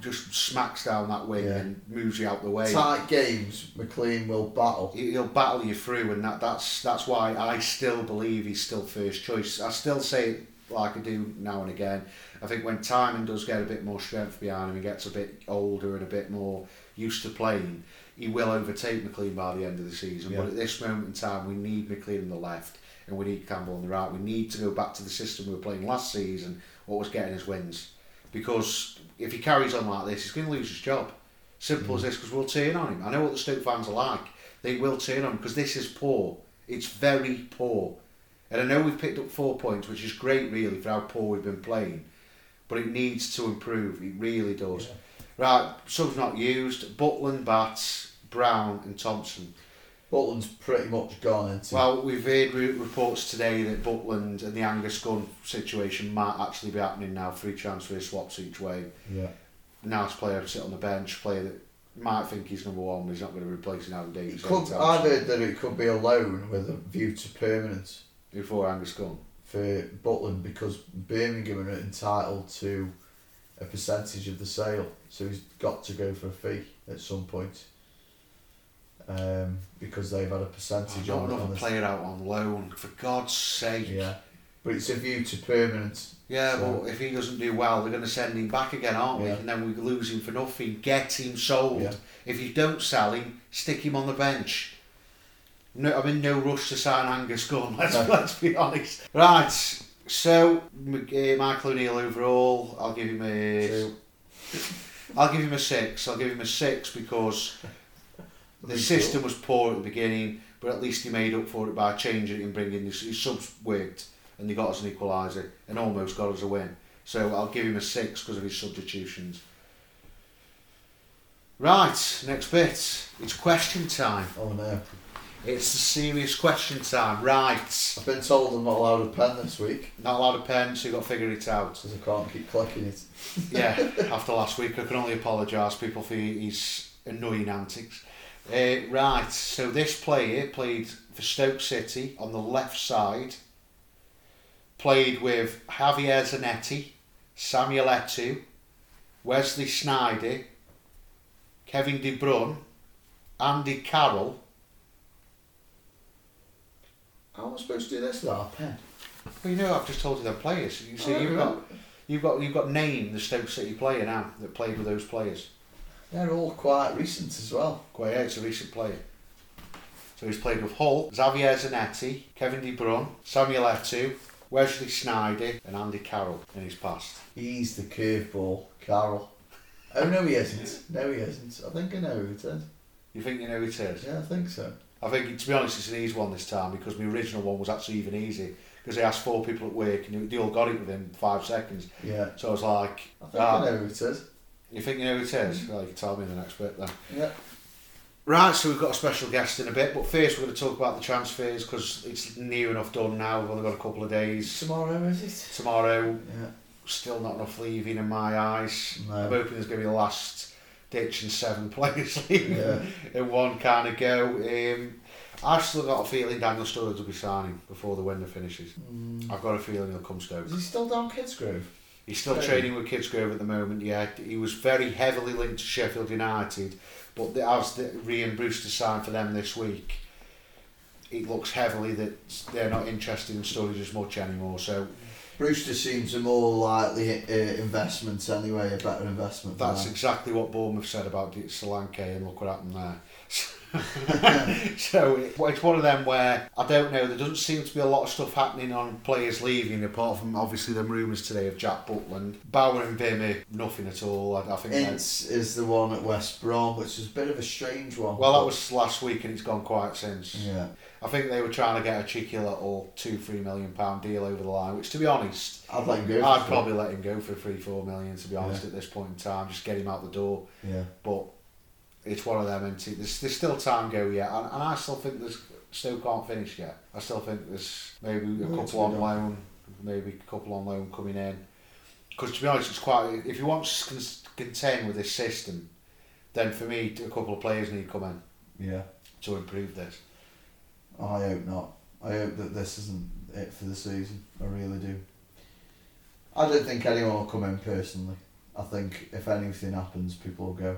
just smacks down that wing Yeah. and moves you out the way. Tight games, McClean will battle. He- He'll battle you through, and that, that's that's why I still believe he's still first choice. I still say it like I do now and again. I think when Tymon does get a bit more strength behind him, he gets a bit older and a bit more used to playing. He will overtake McClean by the end of the season. Yeah. But at this moment in time, we need McClean on the left and we need Campbell on the right. We need to go back to the system we were playing last season, what was getting us wins. because if he carries on like this, he's going to lose his job. Simple as mm. this, because we'll turn on him. I know what the Stoke fans are like. They will turn on him because this is poor. It's very poor. And I know we've picked up four points, which is great, really, for how poor we've been playing. But it needs to improve. It really does. Right, subs not used. Butland, Batth, Brown, and Thompson. Butland's pretty much gone into. Well, we've heard re- reports today that Butland and the Angus Gunn situation might actually be happening now. Free transfer swaps each way. yeah. Nice player to sit on the bench, player that might think he's number one, but he's not going to replace him Adam Davies. Could, I've heard that it could be a loan with a view to permanence Before Angus Gunn. for Butland because Birmingham are entitled to a percentage of the sale, so he's got to go for a fee at some point. Um, because they've had a Oh, percentage not on it. another player out on loan, for God's sake. Yeah, but it's a view to permanence. Yeah, So- but if he doesn't do well, they're going to send him back again, aren't we? And then we lose him for nothing. Get him sold. Yeah. If you don't sell him, stick him on the bench. No, I'm in no rush to sign Angus Gunn. Let's No. let's be honest. Right. So uh, Michael O'Neill overall, I'll give him a. So, will give him a six. I'll give him a six because the system was poor at the beginning, but at least he made up for it by changing it and bringing his, his subs worked, and he got us an equaliser and almost got us a win. So I'll give him a six because of his substitutions. Right, next bit. It's question time. oh no, It's the serious question time. Right. I've been told I'm not allowed a pen this week Not allowed a pen, so you've got to figure it out. because I can't keep clicking it. yeah, after last week, I can only apologise, people, for his annoying antics. Uh, right, so this player played for Stoke City on the left side, played with Javier Zanetti, Samuel Eto'o, Wesley Sneijder, Kevin De Bruyne, Andy Carroll. How am I supposed to do this without a pen? Well, you know, I've just told you the players. You see, I you've got you've got you've got named the Stoke City player now that played with those players. They're all quite recent as well. Quite a recent player. So he's played with Hull, Javier Zanetti, Kevin De Bruyne, Samuel Eto'o, Wesley Sneijder, and Andy Carroll in his past. He's the curveball, Carroll. Oh no, he isn't. No, he isn't. I think I know who it is. You think you know who it is? Yeah, I think so. I think, to be honest, it's an easy one this time because my original one was actually even easy because I asked four people at work and they all got it within five seconds. Yeah, So I was like, I think ah, I know who it is. You think you know who it is? Well, you can tell me in the next bit then. Yeah. Right, so we've got a special guest in a bit, but first we're going to talk about the transfers because it's near enough done now. We've only got a couple of days. Tomorrow is it? Tomorrow, Yeah. still not enough leaving in my eyes. No. I'm hoping there's going to be the last ditch and seven players leaving Yeah. in one kind of go. Um, I've still got a feeling Daniel Sturridge will be signing before the window finishes. Mm. I've got a feeling he'll come Stoke. Is he still down Kidsgrove? He's still training with Kidsgrove at the moment, yeah. He was very heavily linked to Sheffield United, but as Rhian Brewster signed for them this week, it looks heavily that they're not interested in Sturridge as much anymore. So Brewster seems a more likely uh, investment anyway, a better investment. that's them. exactly what Bournemouth said about Solanke, and look what happened there. so it, it's one of them where I don't know. There doesn't seem to be a lot of stuff happening on players leaving, apart from obviously the rumours today of Jack Butland, Bauer and Bimmy, nothing at all. I, I think. Ince is the one at West Brom, which is a bit of a strange one. Well, that was last week, and it's gone quiet since. Yeah. I think they were trying to get a cheeky little two, three million pound deal over the line. Which, to be honest, I'd let him go. I'd probably let him go for three, four million. To be honest, Yeah. at this point in time, just get him out the door. Yeah. But it's one of them. And there's, there's still time go yet, and, and I still think there's still can't finish yet. I still think there's maybe a Well, couple on loan, maybe a couple on loan coming in. Because to be honest, it's quite. If you want to con- contend with this system, then for me, a couple of players need to come in Yeah. to improve this. I hope not. I hope that this isn't it for the season. I really do. I don't think anyone will come in personally. I think if anything happens, people will go.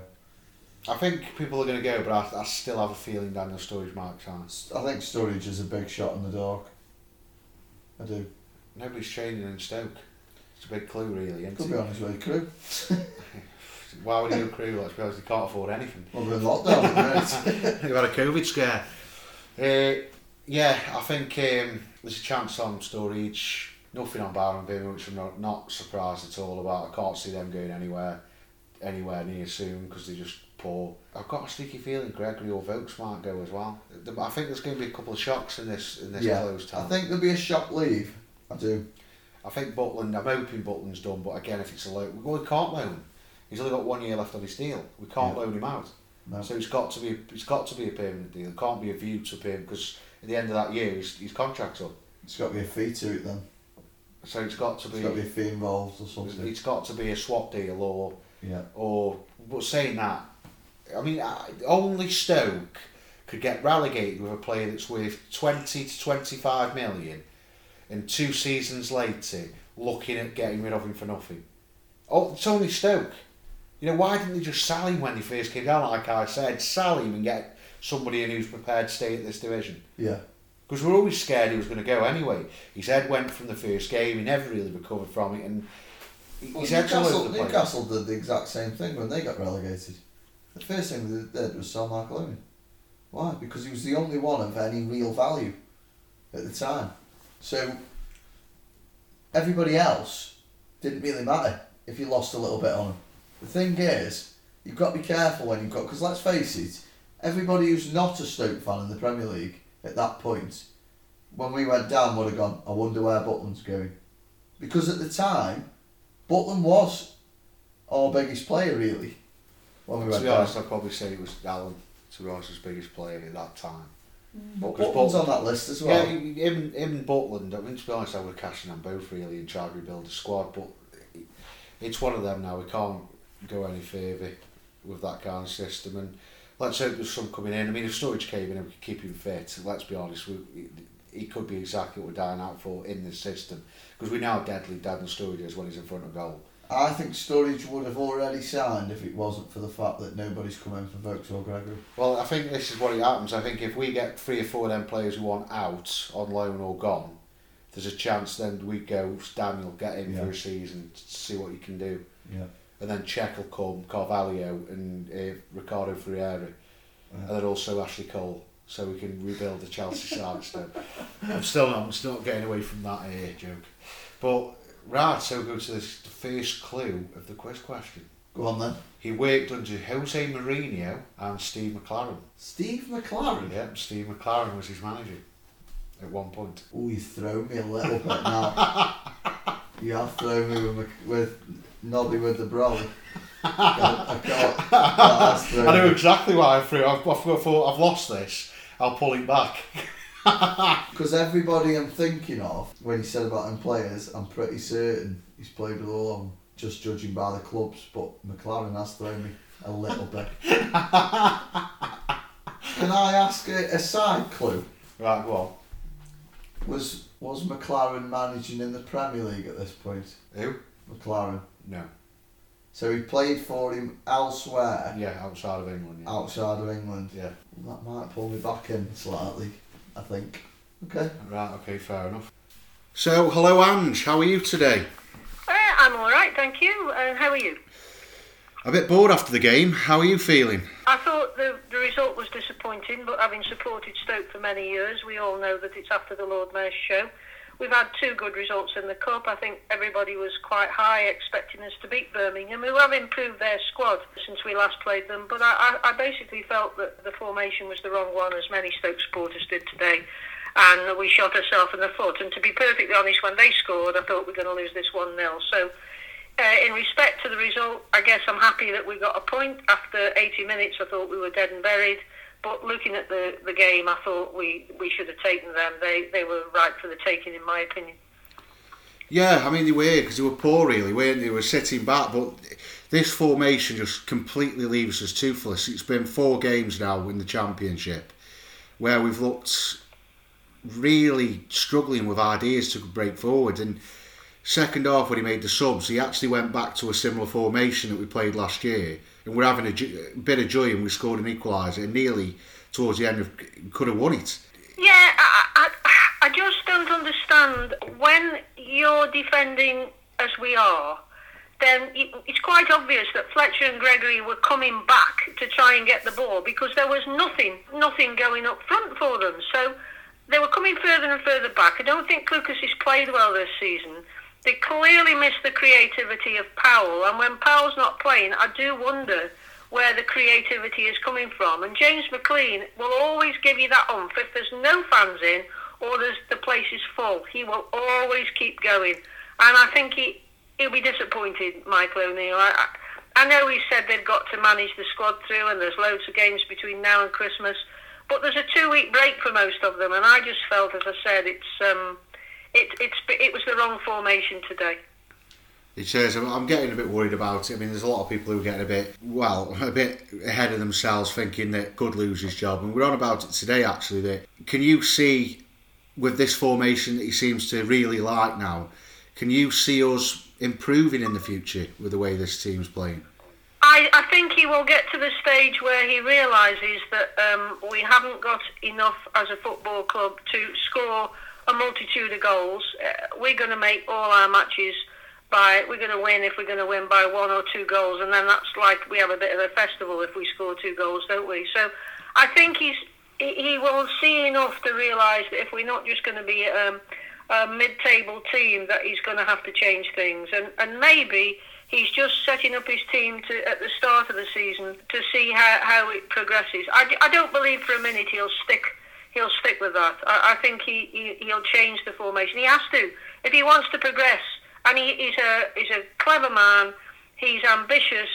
I think people are going to go, but I, I still have a feeling Daniel Sturridge might sign. I think Sturridge is a big shot in the dark. I do. Nobody's training in Stoke. It's a big clue, really, isn't Could it? be on his way crew. Why would you crew? Let's be honest, they can't afford anything. Well, we're in lockdown minute. They've had a COVID scare. Uh, yeah, I think um, there's a chance on Sturridge. Nothing on Byron Bimmer, which I'm not, not surprised at all about. I can't see them going anywhere anywhere near soon because they're just I've got a sneaky feeling Gregory or Vokes might go as well. I think there's going to be a couple of shocks in this in this yeah, close time. I think there'll be a shock leave. I do. I think Butland. I'm hoping Butland's done, but again, if it's a loan, we can't loan. He's only got one year left on his deal. We can't Yeah. loan him out. No. So it's got to be it's got to be a permanent deal. It can't be a view to pay him because at the end of that year his, his contract's up. It's got to be a fee to it then. So it's got to be got to be a fee involved or something. it's got to be a swap deal or Yeah. or but saying that, I mean only Stoke could get relegated with a player that's worth twenty to twenty five million, and two seasons later looking at getting rid of him for nothing. Oh, it's only Stoke. You know why didn't they just sell him when they first came down? Like I said, sell him and get somebody in who's prepared to stay at this division. Yeah. Because we're always scared he was going to go anyway. His head went from the first game. He never really recovered from it, and Well, his head's all Newcastle, over the place. Newcastle did the exact same thing when they got relegated. The first thing they did was sell Mark Looney. Why? Because he was the only one of any real value at the time. So everybody else didn't really matter if you lost a little bit on him. The thing is, you've got to be careful when you've got because let's face it, everybody who's not a Stoke fan in the Premier League at that point, when we went down, would have gone. I wonder where Butland's going, because at the time, Butland was our biggest player really. When we To went be down. honest, I'd probably say it was Alan to Ross's biggest player at that time. Mm. But Because Butland's Butland- on that list as well. Yeah, he- him, him and Butland, I mean, to be honest, I would have cashed in on both really and tried to rebuild the squad, but it's one of them now. We can't go any further with that kind of system. And let's hope there's some coming in. I mean, if Sturridge came in and we could keep him fit, let's be honest, we, he could be exactly what we're dying out for in this system. Because we know how deadly Daniel Sturridge is when he's in front of goal. I think Sturridge would have already signed if it wasn't for the fact that nobody's come in for Vokes or Gregory. Well, I think this is what it happens. I think if we get three or four of them players who want out on loan or gone, there's a chance then we go Daniel get him Yeah. for a season see what he can do, Yeah. and then Cech will come, Carvalho and uh, Ricardo Ferreira, Yeah. and then also Ashley Cole, so we can rebuild the Chelsea side. So I'm still I'm still not getting away from that uh, joke, but right. So go to this, the first clue of the quiz question. Go on then. He worked under Jose Mourinho and Steve McClaren. Steve McClaren. Yeah, Steve McClaren was his manager at one point. Oh, you throw me a little bit now. you have thrown me with, with Nobby with the brolly. I can't. Thrown I know exactly why I threw. I've, I've, I've lost this. I'll pull it back. Because everybody I'm thinking of, when he said about them players, I'm pretty certain he's played with all of them, just judging by the clubs. But McClaren has thrown me a little bit. Can I ask a, a side clue? Right, on. Was was McClaren managing in the Premier League at this point? Who? McClaren. No. So he played for him elsewhere, Yeah, outside of England. Yeah. outside of England. Yeah. That might pull me back in slightly, I think. Okay. Right. Okay. Fair enough. So, hello, Ange. How are you today? Uh, I'm all right, thank you. Uh, how are you? A bit bored after the game. How are you feeling? I thought the, the result was disappointing, but having supported Stoke for many years, we all know that it's after the Lord Mayor's show. We've had two good results in the Cup. I think everybody was quite high expecting us to beat Birmingham, who have improved their squad since we last played them. But I, I, basically felt that the formation was the wrong one, as many Stoke supporters did today. And we shot ourselves in the foot. And to be perfectly honest, when they scored, I thought we were going to lose this 1 0. So Uh, in respect to the result, I guess I'm happy that we got a point. After 80 minutes, I thought we were dead and buried. But looking at the, the game, I thought we, we should have taken them. They they were right for the taking, in my opinion. Yeah, I mean they were because they were poor, really, weren't they? They were sitting back, but this formation just completely leaves us toothless. It's been four games now in the championship where we've looked really struggling with ideas to break forward. And second half, when he made the subs, he actually went back to a similar formation that we played last year, and we're having a jo- bit of joy, and we scored an equaliser, and nearly towards the end of could have won it. Yeah, I, I, I just don't understand when you're defending as we are. Then it's quite obvious that Fletcher and Gregory were coming back to try and get the ball because there was nothing, nothing going up front for them. So they were coming further and further back. I don't think Clucas has played well this season. They clearly miss the creativity of Powell, and when Powell's not playing, I do wonder where the creativity is coming from. And James McClean will always give you that oomph if there's no fans in or there's, the place is full. He will always keep going, and I think he he'll be disappointed, Michael O'Neill. I, I know he said they've got to manage the squad through, and there's loads of games between now and Christmas. But there's a two-week break for most of them, and I just felt, as I said, it's um, it, it's it was the wrong formation today. It says I'm getting a bit worried about it. I mean, there's a lot of people who are getting a bit, well, a bit ahead of themselves, thinking that could lose his job. And we're on about it today, actually. That can you see with this formation that he seems to really like now? Can you see us improving in the future with the way this team's playing? I, I think he will get to the stage where he realises that um, we haven't got enough as a football club to score a multitude of goals. Uh, we're going to make all our matches by we're going to win if we're going to win by one or two goals, and then that's like we have a bit of a festival if we score two goals, don't we? So I think he's he, will see enough to realise that if we're not just going to be um, a mid-table team, that he's going to have to change things, and and maybe he's just setting up his team to at the start of the season to see how, how it progresses. I, I don't believe for a minute he'll stick he'll stick with that. I, I think he, he he'll change the formation. He has to if he wants to progress. And he, he's a he's a clever man. He's ambitious.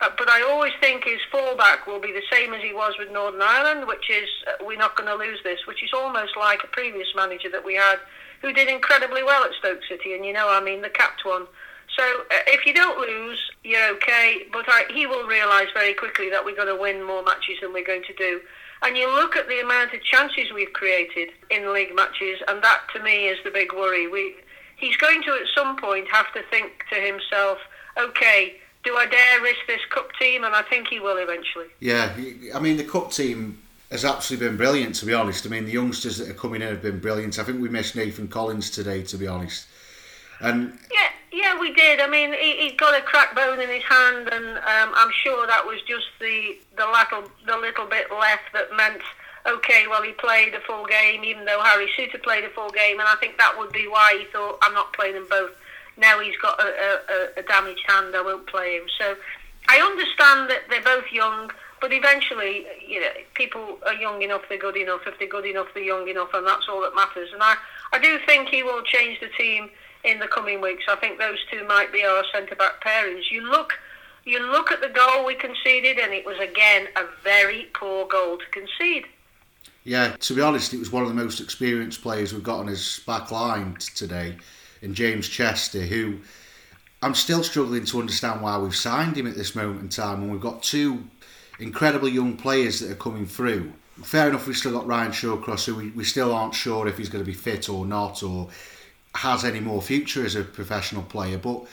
Uh, but I always think his fallback will be the same as he was with Northern Ireland, which is uh, we're not going to lose this, which is almost like a previous manager that we had who did incredibly well at Stoke City, and you know, I mean, the capped one. So uh, if you don't lose, you're okay. But I, he will realise very quickly that we're going to win more matches than we're going to do. And you look at the amount of chances we've created in league matches, and that to me is the big worry. We, he's going to at some point have to think to himself, okay, do I dare risk this cup team? And I think he will eventually. Yeah, I mean the cup team has absolutely been brilliant to be honest. I mean the youngsters that are coming in have been brilliant. I think we missed Nathan Collins today to be honest. And yeah, yeah, we did. I mean, he, he got a cracked bone in his hand, and um, I'm sure that was just the the little the little bit left that meant okay. Well, he played a full game, even though Harry Souttar played a full game, and I think that would be why he thought I'm not playing them both. Now he's got a, a, a damaged hand, I won't play him. So I understand that they're both young. But eventually, you know, people are young enough, they're good enough. If they're good enough, they're young enough, and that's all that matters. And I, I do think he will change the team in the coming weeks. I think those two might be our centre back pairings. You look you look at the goal we conceded and it was again a very poor goal to concede. Yeah, to be honest, it was one of the most experienced players we've got on his back line today in James Chester, who I'm still struggling to understand why we've signed him at this moment in time when we've got two incredible young players that are coming through. Fair enough, we've still got Ryan Shawcross, who we, we still aren't sure if he's going to be fit or not, or has any more future as a professional player. But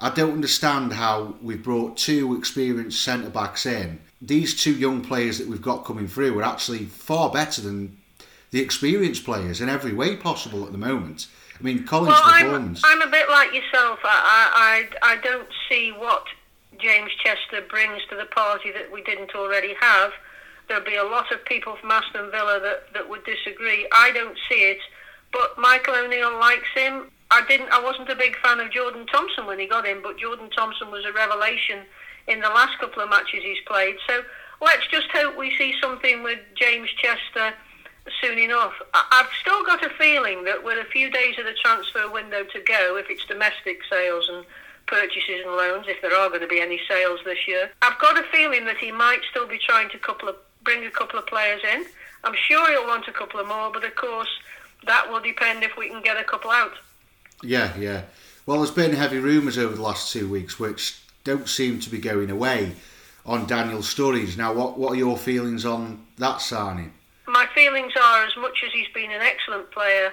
I don't understand how we've brought two experienced centre backs in. These two young players that we've got coming through are actually far better than the experienced players in every way possible at the moment. I mean, Collins' well, performance. I'm, I'm a bit like yourself. I, I, I don't see what James Chester brings to the party that we didn't already have. There'll be a lot of people from Aston Villa that, that would disagree. I don't see it but Michael O'Neill likes him. I didn't. I wasn't a big fan of Jordan Thompson when he got in, but Jordan Thompson was a revelation in the last couple of matches he's played. So let's just hope we see something with James Chester soon enough. I've still got a feeling that with a few days of the transfer window to go, if it's domestic sales and purchases and loans, if there are going to be any sales this year, I've got a feeling that he might still be trying to couple of, bring a couple of players in. I'm sure he'll want a couple of more, but of course that will depend if we can get a couple out. Yeah, yeah. Well, there's been heavy rumours over the last two weeks which don't seem to be going away on Daniel Sturridge. Now, what, what are your feelings on that signing? My feelings are as much as he's been an excellent player,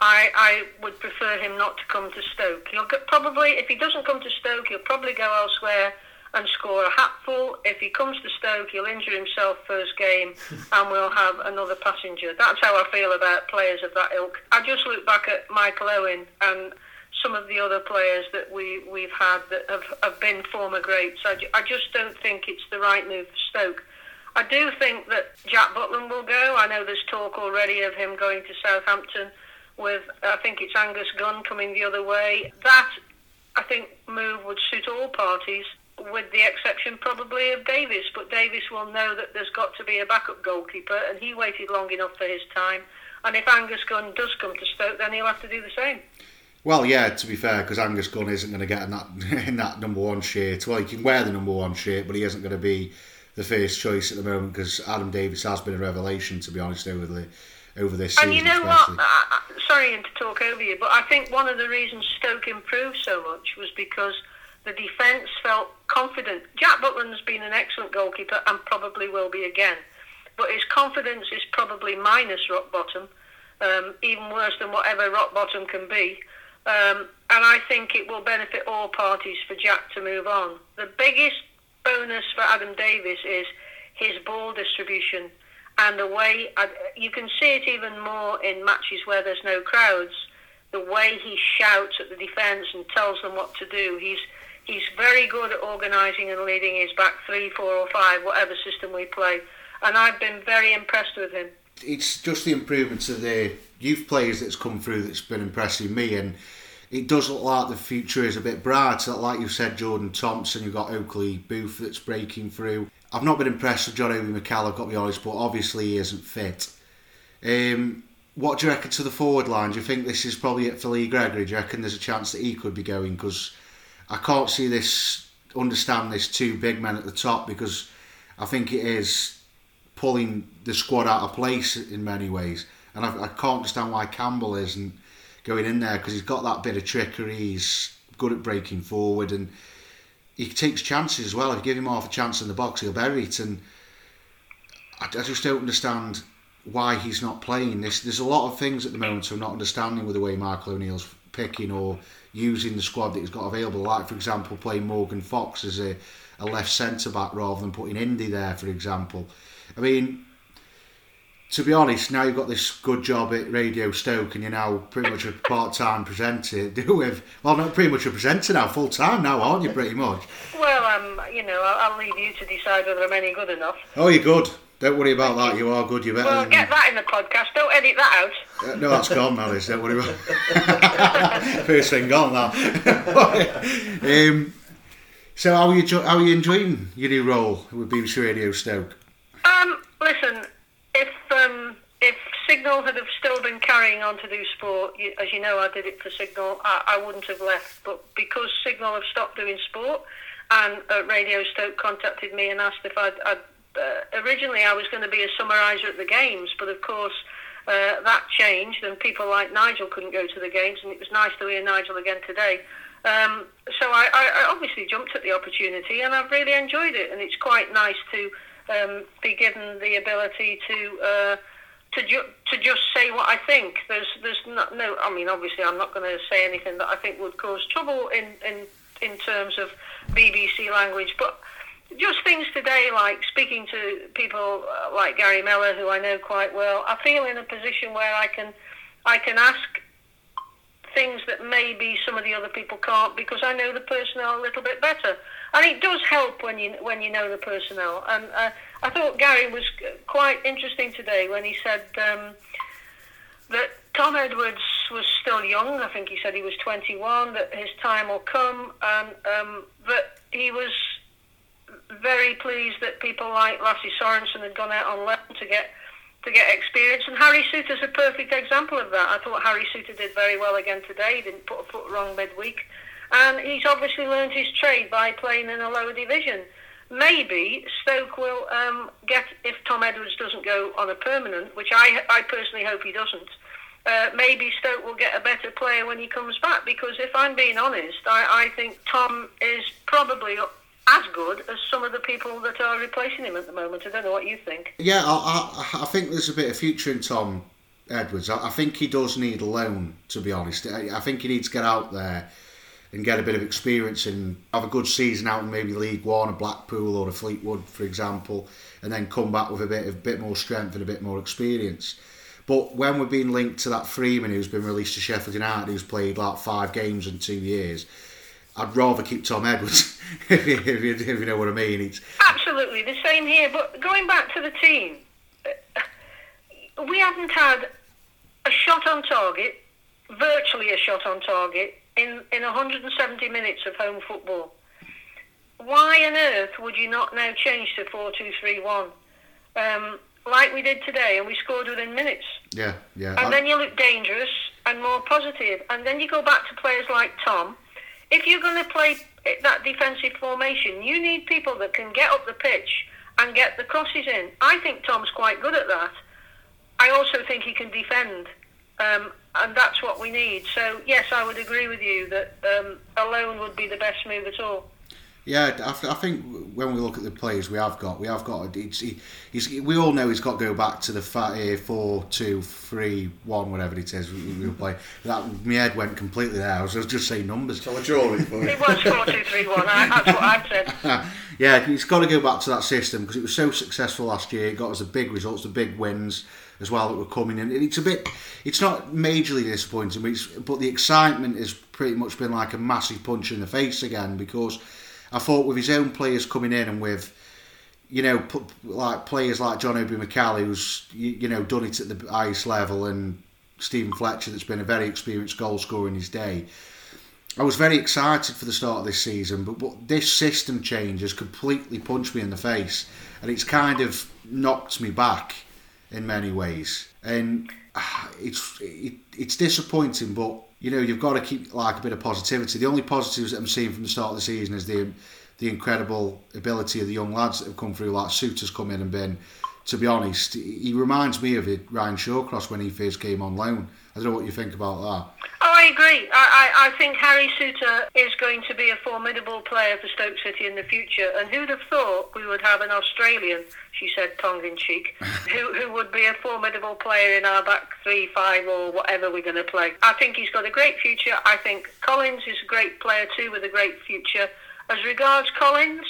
I, I would prefer him not to come to Stoke. He'll get, probably, if he doesn't come to Stoke, he'll probably go elsewhere and score a hatful. If he comes to Stoke, he'll injure himself first game and we'll have another passenger. That's how I feel about players of that ilk. I just look back at Michael Owen and some of the other players that we, we've had that have, have been former greats. I, I just don't think it's the right move for Stoke. I do think that Jack Butland will go. I know there's talk already of him going to Southampton with, I think it's Angus Gunn coming the other way. That, I think, move would suit all parties, with the exception probably of Davies. But Davies will know that there's got to be a backup goalkeeper, and he waited long enough for his time. And if Angus Gunn does come to Stoke, then he'll have to do the same. Well, yeah, to be fair, because Angus Gunn isn't going to get in that in that number one shirt. Well, he can wear the number one shirt, but he isn't going to be the first choice at the moment because Adam Davies has been a revelation, to be honest, over the over this and season. And you know especially. what? I, I, sorry to talk over you, but I think one of the reasons Stoke improved so much was because the defence felt confident. Jack Butland's been an excellent goalkeeper and probably will be again, but his confidence is probably minus rock bottom, um, even worse than whatever rock bottom can be. Um, and I think it will benefit all parties for Jack to move on. The biggest bonus for Adam Davies is his ball distribution and the way you can see it even more in matches where there's no crowds. The way he shouts at the defence and tells them what to do. He's he's very good at organising and leading his back three, four, or five, whatever system we play. And I've been very impressed with him. It's just the improvements of the youth players that's come through that's been impressing me and it does look like the future is a bit bright. So like you said, Jordan Thompson, you've got Oakley-Boothe that's breaking through. I've not been impressed with John Obi Mikel, I've got to be honest, but obviously he isn't fit. Um, what do you reckon to the forward line? Do you think this is probably it for Lee Gregory? Do you reckon there's a chance that he could be going? Because I can't see this, understand this two big men at the top because I think it is pulling the squad out of place in many ways. And I, I can't understand why Campbell isn't going in there because he's got that bit of trickery. He's good at breaking forward and he takes chances as well. If you give him half a chance in the box, he'll bury it. And I, I just don't understand why he's not playing. There's, there's a lot of things at the moment I'm not understanding with the way Michael O'Neill's picking or using the squad that he's got available. Like, for example, playing Morgan Fox as a, a left centre back rather than putting Indi there, for example. I mean, to be honest, now you've got this good job at Radio Stoke and you're now pretty much a part-time presenter. Do with well, not pretty much a presenter now, full-time now, aren't you? Pretty much. Well, um, you know, I'll leave you to decide whether I'm any good enough. Oh, you're good. Don't worry about that. You are good. You're better. Well, get that in the podcast. Don't edit that out. Uh, no, that's gone now. Liz, Don't worry about. First thing gone now. um, so, how are you? How are you enjoying your new role with BBC Radio Stoke? Um, listen, if um, if Signal had have still been carrying on to do sport, you, as you know, I did it for Signal. I, I wouldn't have left, but because Signal have stopped doing sport, and uh, Radio Stoke contacted me and asked if I'd. I'd uh, originally, I was going to be a summariser at the games, but of course. Uh, that changed, and people like Nigel couldn't go to the games, and it was nice to hear Nigel again today. Um, so I, I, obviously jumped at the opportunity, and I've really enjoyed it. And it's quite nice to um, be given the ability to uh, to ju- to just say what I think. There's there's not, no. I mean, obviously, I'm not going to say anything that I think would cause trouble in in in terms of BBC language, but. Just things today, like speaking to people uh, like Gary Mellor, who I know quite well. I feel in a position where I can, I can ask things that maybe some of the other people can't because I know the personnel a little bit better. And it does help when you when you know the personnel. And uh, I thought Gary was quite interesting today when he said um, that Tom Edwards was still young. I think he said he was 21. That his time will come, and um, that he was very pleased that people like Lasse Sorensen had gone out on loan to get to get experience. And Harry Souttar's a perfect example of that. I thought Harry Souttar did very well again today. He didn't put a foot wrong midweek. And he's obviously learned his trade by playing in a lower division. Maybe Stoke will um, get, if Tom Edwards doesn't go on a permanent, which I, I personally hope he doesn't, uh, maybe Stoke will get a better player when he comes back. Because if I'm being honest, I, I think Tom is probably as good as some of the people that are replacing him at the moment. I don't know what you think. Yeah, I, I, I think there's a bit of future in Tom Edwards. I, I think he does need a loan, to be honest. I, I think he needs to get out there and get a bit of experience and have a good season out in maybe League One, a Blackpool or a Fleetwood, for example, and then come back with a bit of bit more strength and a bit more experience. But when we're being linked to that Freeman who's been released to Sheffield United, who's played like five games in two years, I'd rather keep Tom Edwards, if, you, if, you, if you know what I mean. It's Absolutely, the same here. But going back to the team, uh, we haven't had a shot on target, virtually a shot on target, in, in 170 minutes of home football. Why on earth would you not now change to 4 2 3 1? Um, like we did today, and we scored within minutes. yeah, yeah. And I- then you look dangerous and more positive. And then you go back to players like Tom. If you're going to play that defensive formation, you need people that can get up the pitch and get the crosses in. I think Tom's quite good at that. I also think he can defend. Um, and that's what we need. So, yes, I would agree with you that um, alone would be the best move at all. Yeah, I, I think when we look at the players we have got, we have got. It's, he, he's, we all know he's got to go back to the fa- uh, four, two, three, one, whatever it is we, we were playing. That my head went completely there. I was just saying numbers. Shall I draw it for was 4 2 3 1. I- That's what I've said. yeah, he's got to go back to that system because it was so successful last year. It got us the big results, the big wins as well that were coming in. And it's a bit, it's not majorly disappointing, but, it's, but the excitement has pretty much been like a massive punch in the face again because I thought with his own players coming in and with, you know, like players like John Obi Mikel, who's you, you know done it at the highest level, and Steven Fletcher, that's been a very experienced goal scorer in his day. I was very excited for the start of this season, but, but this system change has completely punched me in the face, and it's kind of knocked me back in many ways. And ah, it's it, it's disappointing, but you know you've got to keep like a bit of positivity. The only positives that I'm seeing from the start of the season is the the incredible ability of the young lads that have come through. Like Souttar's come in and been, to be honest, he reminds me of it, Ryan Shawcross when he first came on loan. I don't know what you think about that. Oh, I agree. I, I, I think Harry Souttar is going to be a formidable player for Stoke City in the future. And who'd have thought we would have an Australian, she said tongue in cheek, who, who would be a formidable player in our back three, five, or whatever we're going to play. I think he's got a great future. I think Collins is a great player too with a great future. As regards Collins,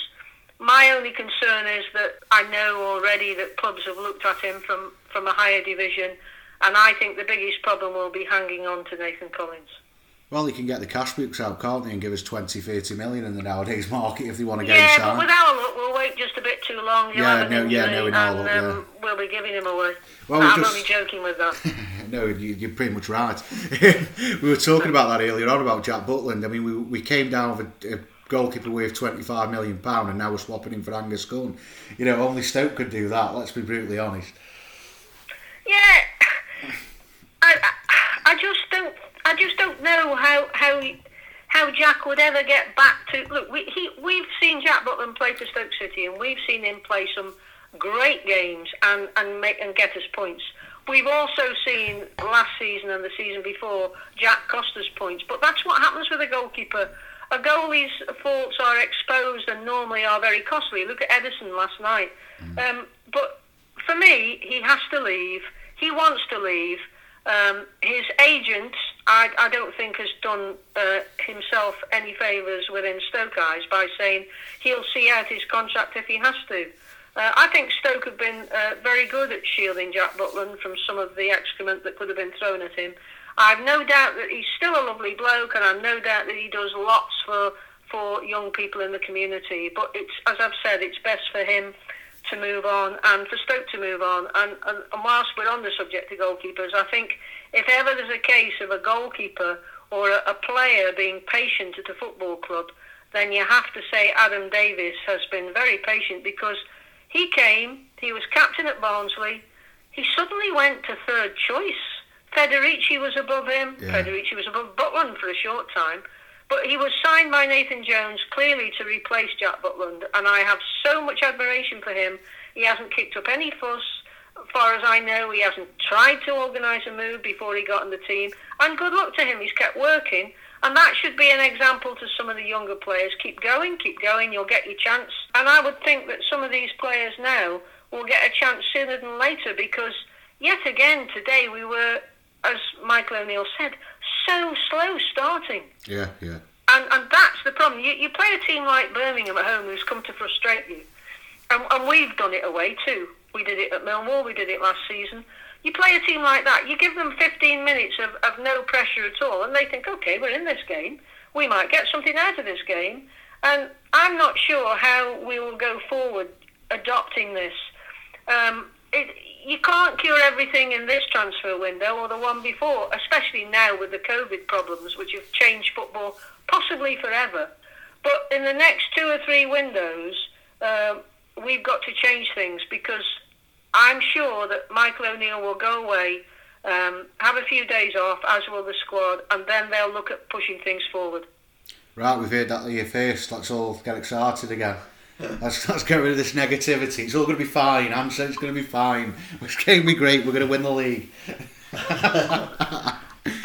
my only concern is that I know already that clubs have looked at him from, from a higher division, and I think the biggest problem will be hanging on to Nathan Collins. Well, he can get the cash books out, can't he, and give us 20, 30 million in the nowadays market if they want to get Yeah, him but with our luck, we'll wait just a bit too long. He'll Yeah, no, yeah, no, in our luck, um, we'll be giving him away. Well, I'm just- only joking with that. No, you, you're pretty much right. we were talking about that earlier on about Jack Butland. I mean, we, we came down with a, a goalkeeper worth twenty five million pound, and now we're swapping him for Angus Gunn. You know, only Stoke could do that. Let's be brutally honest. yeah, I, I, just don't, I just don't know how how how Jack would ever get back to. Look, we he we've seen Jack Butland play for Stoke City, and we've seen him play some great games and and make and get us points. We've also seen last season and the season before Jack cost us points, but that's what happens with a goalkeeper. A goalie's faults are exposed and normally are very costly. Look at Ederson last night. Um, but for me, he has to leave. He wants to leave. Um, his agent, I, I don't think, has done uh, himself any favours within Stoke eyes by saying he'll see out his contract if he has to. Uh, I think Stoke have been uh, very good at shielding Jack Butland from some of the excrement that could have been thrown at him. I've no doubt that he's still a lovely bloke, and I've no doubt that he does lots for for young people in the community. But it's as I've said, it's best for him to move on and for Stoke to move on. And, and, and whilst we're on the subject of goalkeepers, I think if ever there's a case of a goalkeeper or a, a player being patient at a football club, then you have to say Adam Davies has been very patient because he came, he was captain at Barnsley, he suddenly went to third choice. Federici was above him. Yeah. Federici was above Butland for a short time. But he was signed by Nathan Jones clearly to replace Jack Butland, and I have so much admiration for him. He hasn't kicked up any fuss. As far as I know, he hasn't tried to organise a move before he got in the team. And good luck to him. He's kept working. And that should be an example to some of the younger players. Keep going, keep going, you'll get your chance. And I would think that some of these players now will get a chance sooner than later because, yet again, today we were, as Michael O'Neill said, so slow starting. Yeah, yeah. And, and that's the problem. You, you play a team like Birmingham at home who's come to frustrate you. And, and we've done it away too. We did it at Millwall, we did it last season. You play a team like that, you give them 15 minutes of, of no pressure at all, and they think, okay, we're in this game. We might get something out of this game. And I'm not sure how we will go forward adopting this. Um, it, you can't cure everything in this transfer window or the one before, especially now with the COVID problems, which have changed football possibly forever. But in the next two or three windows, uh, we've got to change things because I'm sure that Michael O'Neill will go away, um, have a few days off, as will the squad, and then they'll look at pushing things forward. Right, we've heard that here first. Let's all get excited again. Let's, let's get rid of this negativity. It's all going to be fine. I'm saying it's going to be fine. It's going to be great. We're going to win the league.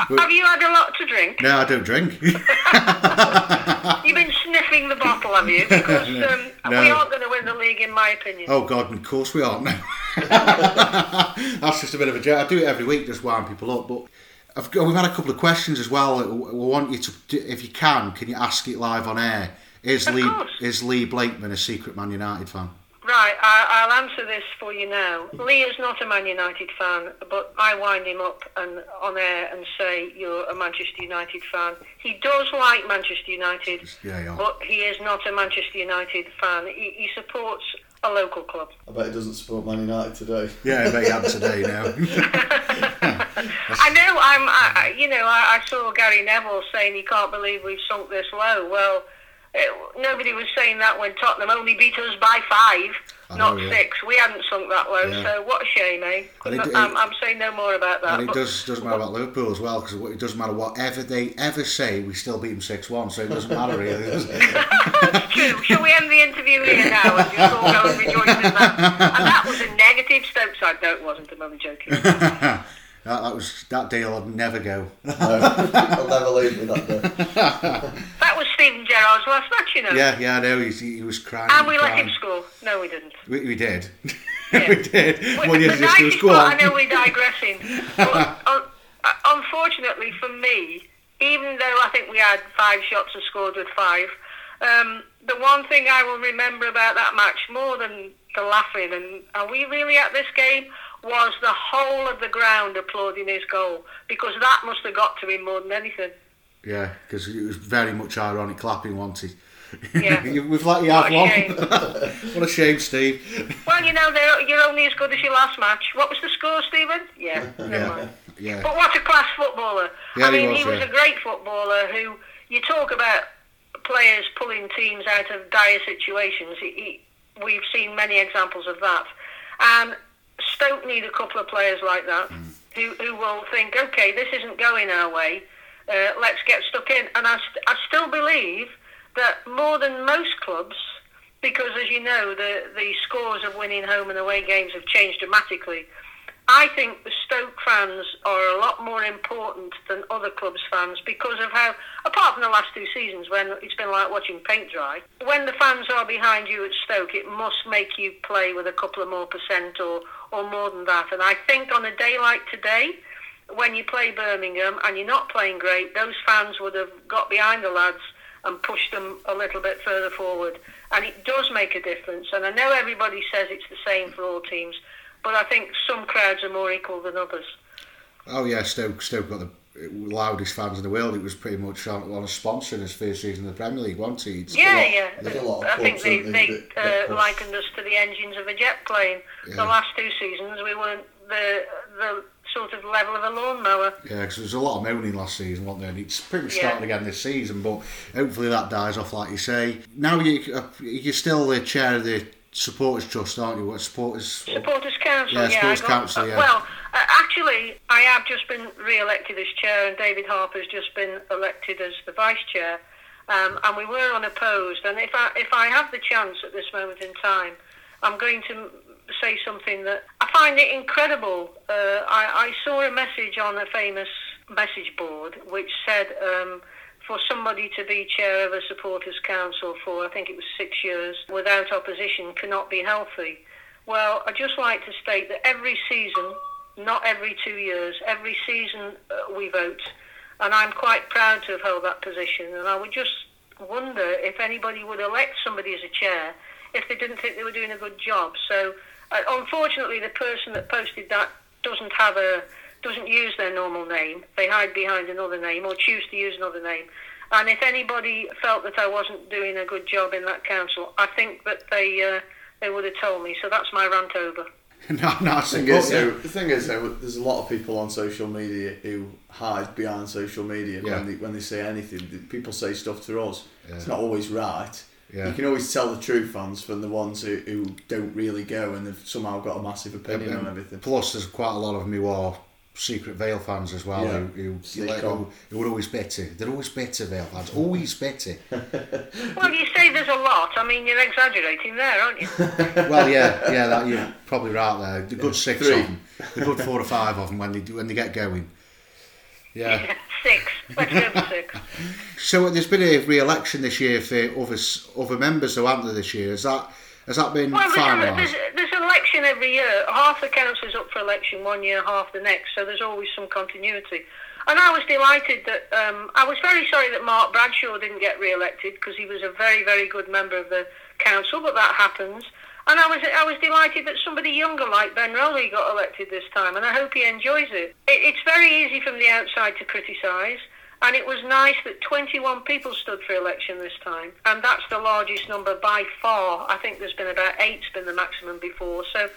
Have you had a lot to drink? No, I don't drink. You've been sniffing the bottle, have you? Because um, No. we aren't going to win the league, in my opinion. oh God, of course we aren't. No. That's just a bit of a joke. I do it every week, just wind people up. But I've got, we've had a couple of questions as well. We want you to, if you can, can you ask it live on air? Is Of Lee course. is Lee Blakeman a secret Man United fan? Right, I, I'll answer this for you now. Lee is not a Man United fan, but I wind him up and on air and say you're a Manchester United fan. He does like Manchester United, Yeah, yeah. but he is not a Manchester United fan. He, he supports a local club. I bet he doesn't support Man United today. Yeah, I bet you have today now. I know. I'm. I, I- you know, I, I saw Gary Neville saying he can't believe we've sunk this low. Well, it, nobody was saying that when Tottenham only beat us by five, I not know, yeah. six. We hadn't sunk that low. Yeah. So what a shame, eh? It- I'm, I'm saying no more about that. And it does doesn't matter about Liverpool as well because it doesn't matter whatever they ever say, we still beat them six one, so it doesn't matter really. does it? That's true. Shall we end the interview here now and just all go and rejoice in that? And that was a negative Stoke side. No, it wasn't. I'm only joking. that, that was that deal I'd never go. No, I'll never leave me that day. That was Steven Gerrard's last match, you know. yeah, yeah, I know. He, he was crying. And we let crying. him score. No, we didn't. We, we did. Yeah. we did. Well, Well, you the just nicest go part, on. I know we're digressing, but un- uh, unfortunately for me, even though I think we had five shots and scored with five, um, the one thing I will remember about that match more than the laughing and are we really at this game was the whole of the ground applauding his goal because that must have got to him more than anything. Yeah, because it was very much ironic clapping, wasn't? Yeah. We've let you What have a one. what a shame, Steve. Well, you know, you're only as good as your last match. What was the score, Steven? Yeah, never Yeah. mind. Yeah. But what a class footballer. Yeah, I he mean, was, he was yeah. a great footballer who, you talk about players pulling teams out of dire situations. He, he, we've seen many examples of that. And Stoke need a couple of players like that Mm. who, who will think, okay, this isn't going our way. Uh, let's get stuck in. And I, st- I still believe that more than most clubs, because as you know, the, the scores of winning home and away games have changed dramatically. I think the Stoke fans are a lot more important than other clubs' fans because of how, apart from the last two seasons when it's been like watching paint dry, when the fans are behind you at Stoke, it must make you play with a couple of more percent or, or more than that. And I think on a day like today, when you play Birmingham and you're not playing great, those fans would have got behind the lads and pushed them a little bit further forward. And it does make a difference. And I know everybody says it's the same for all teams, but I think some crowds are more equal than others. Oh yeah, Stoke Stoke got the loudest fans in the world. It was pretty much on, on a sponsor in his first season in the Premier League, wasn't he? It's- Yeah, lot- yeah. there's a lot of I think they, they that uh, likened us to the engines of a jet plane. Yeah. The last two seasons, we weren't the the sort of level of a lawnmower. Yeah, because there was a lot of moaning last season, wasn't there? And it's pretty much Yeah. starting again this season, but hopefully that dies off, like you say. Now you, uh, you're still the chair of the supporters trust, aren't you? What supporters? Supporters Council, Yeah, yeah. Supporters got, Council, yeah. Well, uh, actually, I have just been re-elected as chair, and David Harper's just been elected as the vice chair. Um, and we were unopposed. And if I if I have the chance at this moment in time, I'm going to say something that I find it incredible. Uh, I, I saw a message on a famous message board which said. Um, for somebody to be chair of a supporters council for I think it was six years without opposition cannot be healthy. Well, I'd just like to state that every season, not every two years, every season uh, we vote, and I'm quite proud to have held that position. And I would just wonder if anybody would elect somebody as a chair if they didn't think they were doing a good job. So, uh, unfortunately, the person that posted that doesn't have a doesn't use their normal name. They hide behind another name or choose to use another name. And if anybody felt that I wasn't doing a good job in that council, I think that they uh, they would have told me. So that's my rant over. no, no, I The thing is, though, the thing is, though, there's a lot of people on social media who hide behind social media Yeah. when they when they say anything. People say stuff to us. It's not always right. Yeah. You can always tell the true fans from the ones who, who don't really go and they've somehow got a massive opinion Um, on everything. Plus, there's quite a lot of them who are secret Vale fans as well, Yeah. who, who, Sneak like, on. who, who are always bitter. They're always bitter, Vale fans. Always bitter. Well, you say there's a lot. I mean, you're exaggerating there, aren't you? well, yeah, yeah, that, you're probably right there. The good six Three. of them. The good four or five of them when they do- when they get going. Yeah. six. Let's go six. So uh, there's been a re-election this year for other other members, though, haven't there? This year is that has that been Well, there's, finalised? there's, election every year. Half the council's up for election one year, half the next. So there's always some continuity. And I was delighted that um, I was very sorry that Mark Bradshaw didn't get re-elected because he was a very, very good member of the council. But that happens. And I was I was delighted that somebody younger like Ben Rowley got elected this time, and I hope he enjoys it. it it's very easy from the outside to criticise. And it was nice that 21 people stood for election this time, and that's the largest number by far. I think there's been about eight's been the maximum before. So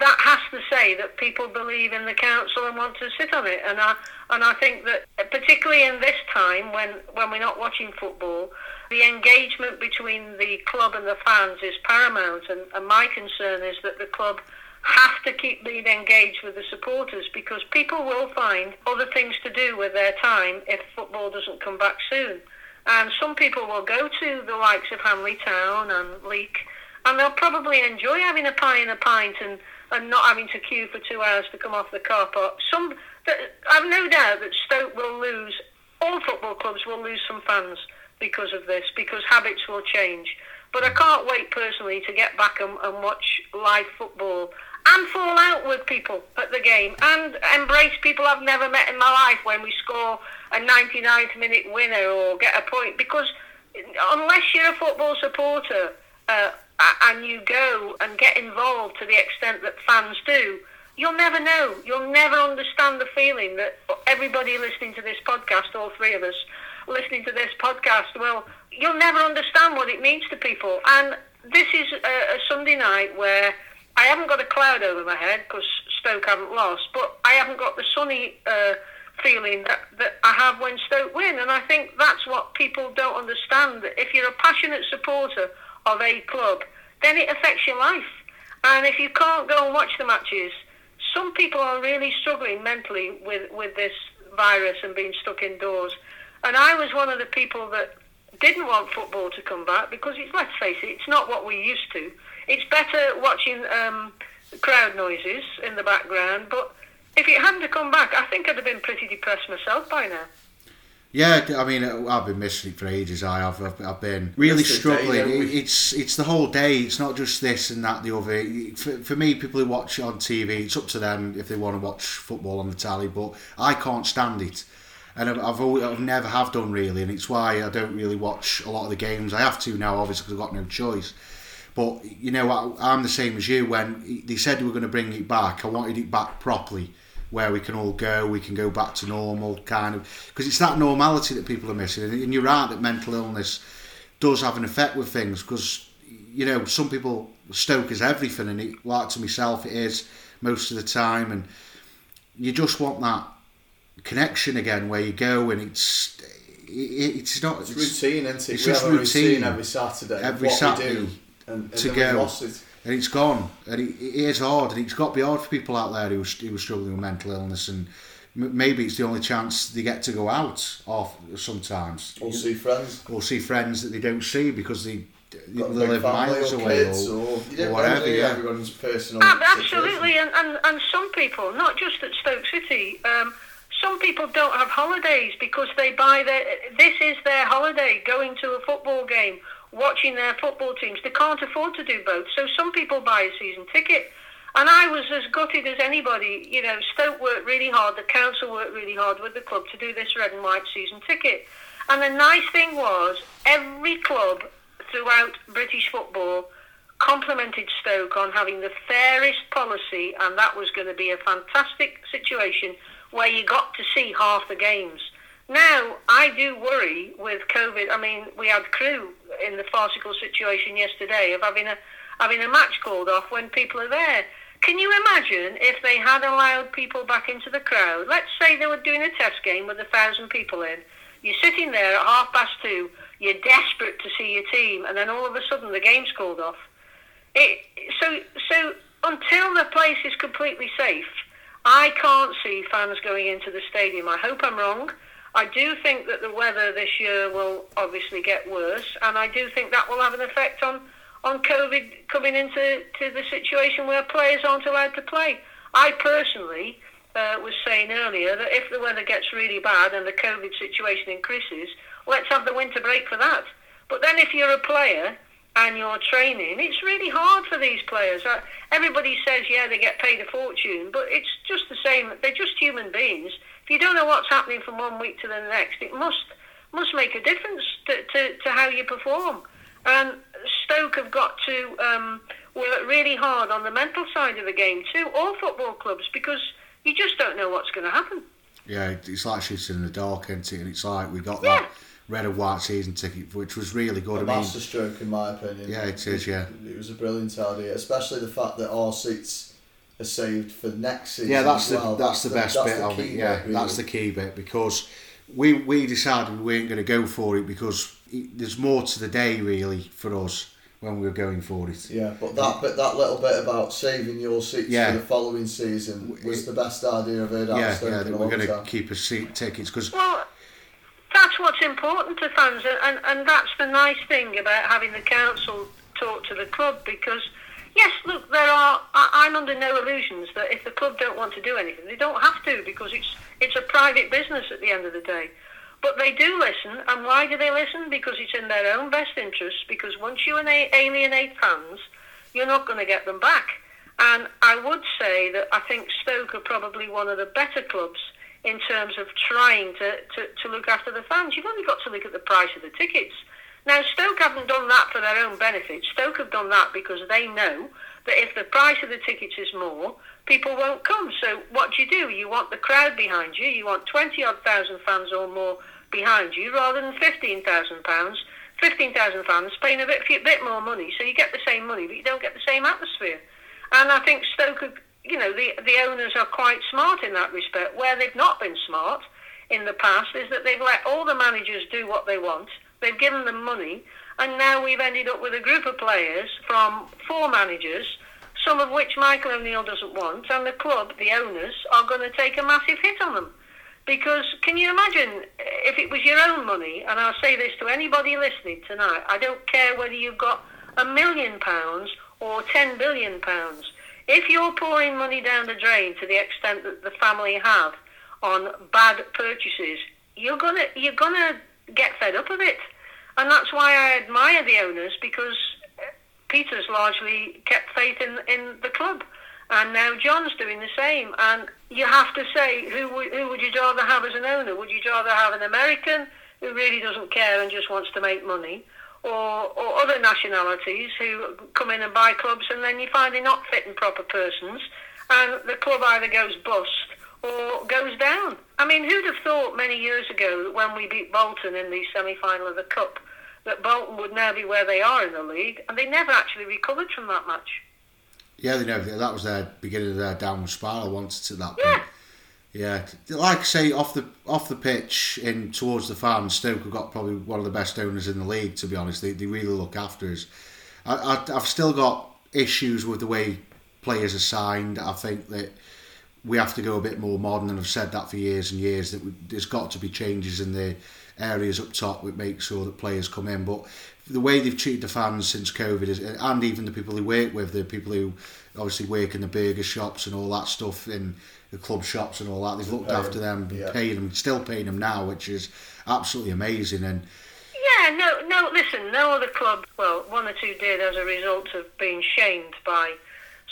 that has to say that people believe in the council and want to sit on it. And I and I think that particularly in this time when when we're not watching football, the engagement between the club and the fans is paramount. And, and my concern is that the club have to keep being engaged with the supporters because people will find other things to do with their time if football doesn't come back soon. And some people will go to the likes of Hanley Town and Leek and they'll probably enjoy having a pie and a pint and, and not having to queue for two hours to come off the car park. Some, I've no doubt that Stoke will lose, all football clubs will lose some fans because of this, because habits will change. But I can't wait personally to get back and, and watch live football and fall out with people at the game and embrace people I've never met in my life when we score a 99th minute winner or get a point. Because unless you're a football supporter uh, and you go and get involved to the extent that fans do, you'll never know. You'll never understand the feeling that everybody listening to this podcast, all three of us listening to this podcast, well, you'll never understand what it means to people. And this is a, a Sunday night where I haven't got a cloud over my head because Stoke haven't lost, but I haven't got the sunny uh, feeling that, that I have when Stoke win. And I think that's what people don't understand. That if you're a passionate supporter of a club, then it affects your life. And if you can't go and watch the matches, some people are really struggling mentally with, with this virus and being stuck indoors. And I was one of the people that didn't want football to come back because it's, let's face it, it's not what we used to. It's better watching um, crowd noises in the background, but if it hadn't come back, I think I'd have been pretty depressed myself by now. Yeah, I mean, I've been missing it for ages. I have. I've, I've been really It's the day, struggling. It- it's it's the whole day. It's not just this and that, the other. For, for me, people who watch on TV, it's up to them if they want to watch football on the telly. But I can't stand it, and I've I've, always, I've never have done really, and it's why I don't really watch a lot of the games. I have to now, obviously, because I've got no choice. But you know, I, I'm the same as you. When they said they were going to bring it back, I wanted it back properly, where we can all go, we can go back to normal, kind of, because it's that normality that people are missing. And, you're right that mental illness does have an effect with things, because you know some people Stoke is everything, and it, like to myself, it is most of the time, and you just want that connection again, where you go and it's it's not It's routine, isn't it? It's we just routine routine. every Saturday. Every what Saturday we do, and, and to go. lost it. and it's gone, and it, it is hard, and it's got to be hard for people out there who, who are struggling with mental illness, and m- maybe it's the only chance they get to go out off sometimes, Or see friends. or see friends that they don't see because they, they got live miles or away, kids or, or, or whatever. know, do you? Yeah, Everyone's personal. Absolutely, and, and, and some people, not just at Stoke City, um, some people don't have holidays because they buy their. This is their holiday, going to a football game, watching their football teams. They can't afford to do both, so some people buy a season ticket. And I was as gutted as anybody. You know, Stoke worked really hard, the council worked really hard with the club to do this red and white season ticket. And the nice thing was, every club throughout British football complimented Stoke on having the fairest policy, and that was going to be a fantastic situation where you got to see half the games. Now, I do worry with COVID. I mean, we had Crewe in the farcical situation yesterday of having a having a match called off when people are there. Can you imagine if they had allowed people back into the crowd? Let's say they were doing a test game with a thousand people in. You're sitting there at half past two. You're desperate to see your team, and then all of a sudden the game's called off. It, so, so until the place is completely safe, I can't see fans going into the stadium. I hope I'm wrong. I do think that the weather this year will obviously get worse, and I do think that will have an effect on, on COVID coming into to the situation where players aren't allowed to play. I personally uh, was saying earlier that if the weather gets really bad and the COVID situation increases, let's have the winter break for that. But then if you're a player and you're training, it's really hard for these players. Uh, everybody says, yeah, they get paid a fortune, but it's just the same. They're just human beings. If you don't know what's happening from one week to the next, it must must make a difference to, to, to how you perform. And Stoke have got to um, work really hard on the mental side of the game too, all football clubs, because you just don't know what's going to happen. Yeah, it's like shooting in the dark, isn't it? And it's like we got Yeah. that red and white season ticket, which was really good. A I mean, masterstroke, in my opinion. Yeah, it is, yeah. It was a brilliant idea, especially the fact that our seats are saved for next season. yeah, that's as the well. that's, the best that's bit the of it. key Yeah, bit, really. that's the key bit because we we decided we weren't going to go for it because it, there's more to the day really for us when we were going for it. Yeah, but that but that little bit about saving your seats Yeah. for the following season was the best idea I've heard of Yeah, Stoke yeah, that we're going to keep a seat tickets because Well, that's what's important to fans, and, and, and that's the nice thing about having the council talk to the club because, yes, look, there are. I, I'm under no illusions that if the club don't want to do anything, they don't have to because it's it's a private business at the end of the day. But they do listen, and why do they listen? Because it's in their own best interest. Because once you alienate fans, you're not going to get them back. And I would say that I think Stoke are probably one of the better clubs in terms of trying to, to, to look after the fans. You've only got to look at the price of the tickets. Now, Stoke haven't done that for their own benefit. Stoke have done that because they know that if the price of the tickets is more, people won't come. So what do you do? You want the crowd behind you. You want 20 odd thousand fans or more behind you rather than 15,000 pounds. 15,000 fans paying a bit, few, bit more money, so you get the same money, but you don't get the same atmosphere. And I think Stoke, you know, the the owners are quite smart in that respect. Where they've not been smart in the past is that they've let all the managers do what they want. They've given them money, and now we've ended up with a group of players from four managers, some of which Michael O'Neill doesn't want, and the club, the owners, are going to take a massive hit on them. Because can you imagine eh, if it was your own money, and I'll say this to anybody listening tonight, I don't care whether you've got a million pounds or ten billion pounds. If you're pouring money down the drain to the extent that the family have on bad purchases, you're gonna you're gonna get fed up of it, and that's why I admire the owners because Peter's largely kept faith in in the club, and now John's doing the same. And you have to say, who would who would you rather have as an owner? Would you rather have an American who really doesn't care and just wants to make money, or or other nationalities who come in and buy clubs, and then you find they're not fit and proper persons, and the club either goes bust or goes down. I mean, who'd have thought many years ago that when we beat Bolton in the semi-final of the cup, that Bolton would now be where they are in the league, and they never actually recovered from that match. yeah, they know that was their beginning of their downward spiral. Wanted to that Yeah. point. Yeah, like I say, off the off the pitch in towards the fans, Stoke have got probably one of the best owners in the league. To be honest, they, they really look after us. I, I, I've still got issues with the way players are signed. I think that we have to go a bit more modern, and I've said that for years and years. That we, there's got to be changes in the areas up top that make sure that players come in. But the way they've treated the fans since COVID is, and even the people who work with, the people who obviously work in the burger shops and all that stuff in the club shops and all that, they've looked after them, them, yeah. paying them, still paying them now, which is absolutely amazing. And Yeah, no, no. Listen, no other club. Well, one or two did as a result of being shamed by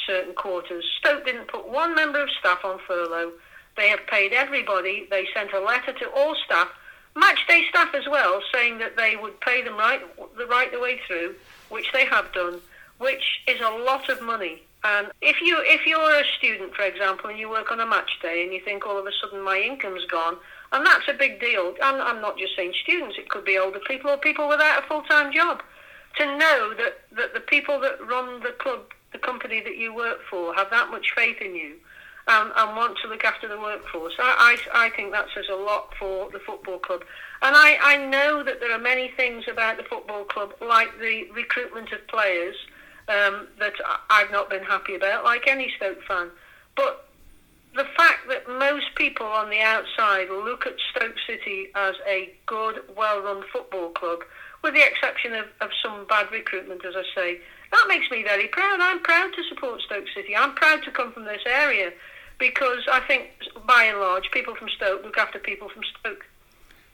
certain quarters. Stoke didn't put one member of staff on furlough. They have paid everybody. They sent a letter to all staff, match day staff as well, saying that they would pay them right the right the way through, which they have done. which is a lot of money. And if you if you're a student, for example, and you work on a match day, and you think all of a sudden my income's gone, and that's a big deal. And I'm not just saying students; it could be older people or people without a full time job. To know that that the people that run the club, the company that you work for, have that much faith in you. And, and want to look after the workforce. I, I, I think that says a lot for the football club. And I, I know that there are many things about the football club, like the recruitment of players, um, that I've not been happy about, like any Stoke fan. But the fact that most people on the outside look at Stoke City as a good, well-run football club, with the exception of, of some bad recruitment, as I say, that makes me very proud. I'm proud to support Stoke City. I'm proud to come from this area because I think, by and large, people from Stoke look after people from Stoke.